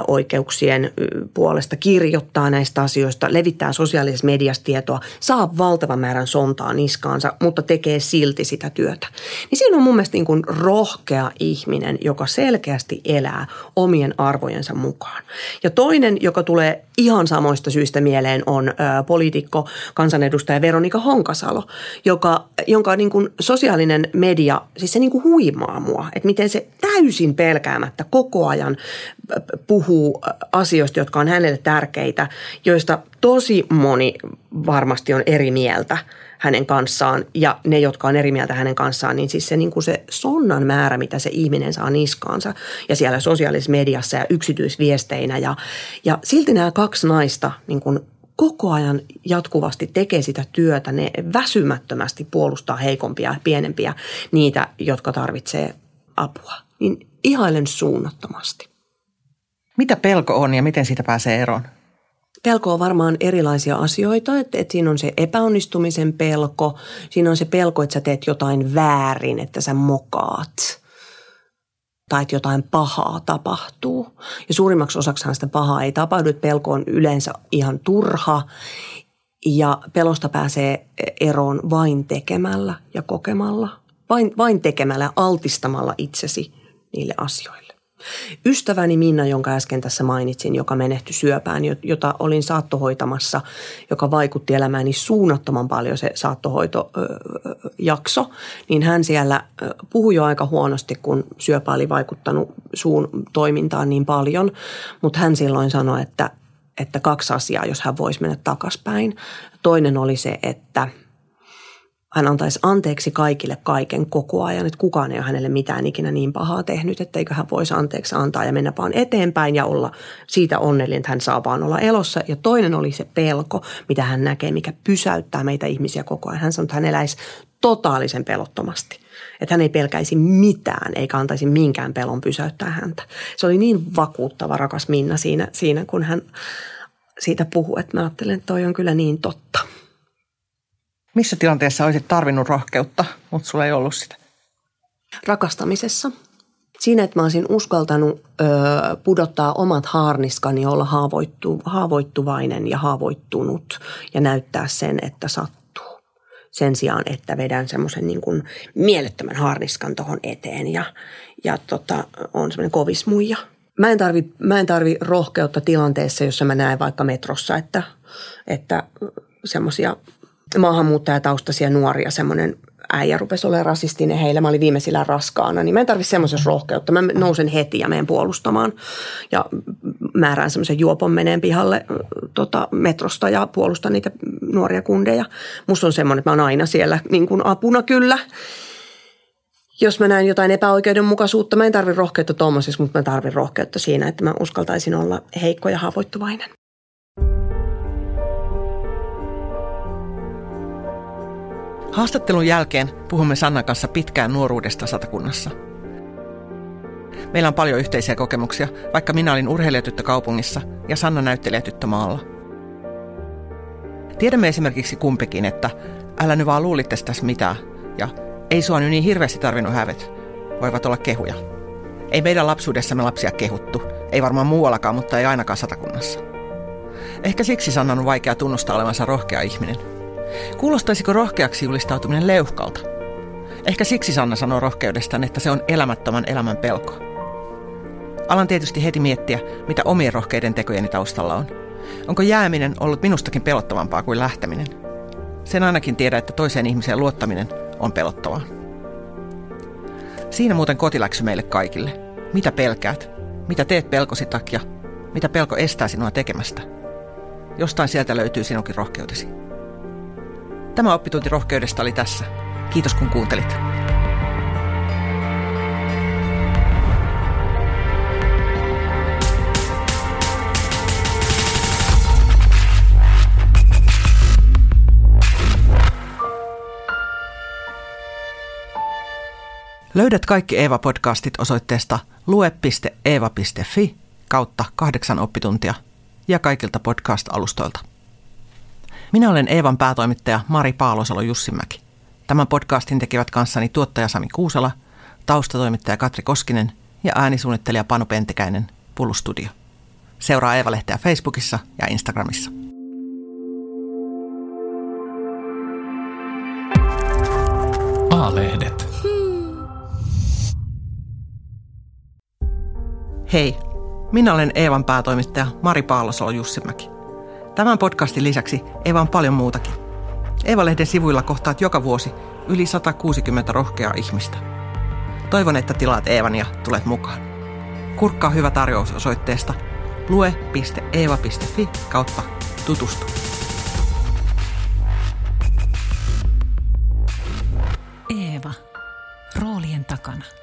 oikeuksien puolesta, kirjoittaa näistä asioista, levittää sosiaalisessa mediassa tietoa, saa valtavan määrän sontaa niskaansa, mutta tekee silti sitä työtä. Niin siinä on mun mielestä niin kuin rohkea ihminen, joka selkeästi elää omien arvojensa mukaan. Ja toinen, joka tulee ihan samoista syistä mieleen, on poliitikko, kansanedustaja Veronika Honkasalo, joka, jonka niin kuin sosiaalinen media, siis se niin kuin huimaa mua, että miten se täysin pelkäämättä koko ajan puhuu asioista, jotka on hänelle tärkeitä, joista tosi moni varmasti on eri mieltä hänen kanssaan. Ja ne, jotka on eri mieltä hänen kanssaan, niin siis se, niin kuin se sonnan määrä, mitä se ihminen saa niskaansa. Ja siellä sosiaalisessa mediassa ja yksityisviesteinä. Ja, ja silti nämä kaksi naista niin kuin koko ajan jatkuvasti tekee sitä työtä, ne väsymättömästi puolustaa heikompia, pienempiä, niitä, jotka tarvitsee apua. Niin ihailen suunnattomasti. Mitä pelko on ja miten siitä pääsee eroon? Pelko on varmaan erilaisia asioita, että, että siinä on se epäonnistumisen pelko, siinä on se pelko, että sä teet jotain väärin, että sä mokaat tai että jotain pahaa tapahtuu. Ja suurimmaksi osaksahan sitä pahaa ei tapahdu, että pelko on yleensä ihan turha ja pelosta pääsee eroon vain tekemällä ja kokemalla. Vain, vain tekemällä ja altistamalla itsesi niille asioille. Ystäväni Minna, jonka äsken tässä mainitsin, joka menehtyi syöpään, jota olin saattohoitamassa, joka vaikutti elämääni suunnattoman paljon se saattohoitojakso, niin hän siellä puhui jo aika huonosti, kun syöpä oli vaikuttanut suun toimintaan niin paljon, mutta hän silloin sanoi, että, että kaksi asiaa, jos hän voisi mennä takaspäin. Toinen oli se, että – hän antaisi anteeksi kaikille kaiken koko ajan, että kukaan ei ole hänelle mitään ikinä niin pahaa tehnyt, etteikö hän voisi anteeksi antaa ja mennä vaan eteenpäin ja olla siitä onnellinen, että hän saa vaan olla elossa. Ja toinen oli se pelko, mitä hän näkee, mikä pysäyttää meitä ihmisiä koko ajan. Hän sanoi, että hän eläisi totaalisen pelottomasti. Että hän ei pelkäisi mitään eikä antaisi minkään pelon pysäyttää häntä. Se oli niin vakuuttava rakas Minna siinä, siinä kun hän siitä puhui, että mä ajattelen, että toi on kyllä niin totta. Missä tilanteessa olisit tarvinnut rohkeutta, mutta sulla ei ollut sitä? Rakastamisessa. Siinä, että mä olisin uskaltanut ö, pudottaa omat haarniskani olla haavoittu, haavoittuvainen ja haavoittunut ja näyttää sen, että sattuu. Sen sijaan, että vedän semmoisen niin kuin mielettömän haarniskan tuohon eteen ja, ja tota, on semmoinen kovismuija. Mä en, tarvi, mä en tarvi rohkeutta tilanteessa, jossa mä näen vaikka metrossa, että, että semmoisia maahanmuuttajataustaisia nuoria, semmoinen äijä rupesi olemaan rasistinen heillä. Mä olin viimeisillä raskaana, niin mä en tarvitse semmoisessa rohkeutta. Mä nousen heti ja menen puolustamaan ja määrään semmoisen juopon meneen pihalle tota, metrosta ja puolustan niitä nuoria kundeja. Musta on semmoinen, että mä oon aina siellä niin kuin apuna kyllä. Jos mä näen jotain epäoikeudenmukaisuutta, mä en tarvi rohkeutta tuommoisessa, mutta mä tarvin rohkeutta siinä, että mä uskaltaisin olla heikko ja haavoittuvainen. Haastattelun jälkeen puhumme Sannan kanssa pitkään nuoruudesta satakunnassa. Meillä on paljon yhteisiä kokemuksia, vaikka minä olin urheilijatyttö kaupungissa ja Sanna näyttelijätyttö maalla. Tiedämme esimerkiksi kumpikin, että älä nyt vaan luulitte tässä mitään ja ei sua nyt niin hirveästi tarvinnut hävet, voivat olla kehuja. Ei meidän lapsuudessamme lapsia kehuttu, ei varmaan muuallakaan, mutta ei ainakaan satakunnassa. Ehkä siksi Sanna on vaikea tunnustaa olevansa rohkea ihminen – Kuulostaisiko rohkeaksi julistautuminen leuhkalta? Ehkä siksi Sanna sanoo rohkeudestaan, että se on elämättömän elämän pelko. Alan tietysti heti miettiä, mitä omien rohkeiden tekojeni taustalla on. Onko jääminen ollut minustakin pelottavampaa kuin lähteminen? Sen ainakin tiedä, että toiseen ihmiseen luottaminen on pelottavaa. Siinä muuten kotiläksy meille kaikille. Mitä pelkäät? Mitä teet pelkosi takia? Mitä pelko estää sinua tekemästä? Jostain sieltä löytyy sinunkin rohkeutesi. Tämä oppitunti rohkeudesta oli tässä. Kiitos kun kuuntelit. Löydät kaikki Eeva-podcastit osoitteesta lue.eeva.fi kautta kahdeksan oppituntia ja kaikilta podcast-alustoilta. Minä olen Eevan päätoimittaja Mari Paalosalo Jussimäki. Tämän podcastin tekevät kanssani tuottaja Sami Kuusela, taustatoimittaja Katri Koskinen ja äänisuunnittelija Panu Pentikäinen Pullustudio. Seuraa Eeva-lehteä Facebookissa ja Instagramissa. A-lehdet. Hei, minä olen Eevan päätoimittaja Mari Paalosalo Jussimäki. Tämän podcastin lisäksi Eva on paljon muutakin. Eva-lehden sivuilla kohtaat joka vuosi yli 160 rohkeaa ihmistä. Toivon, että tilaat Eevan ja tulet mukaan. Kurkkaa hyvä tarjous osoitteesta lue.eeva.fi kautta tutustu. Eeva. Roolien takana.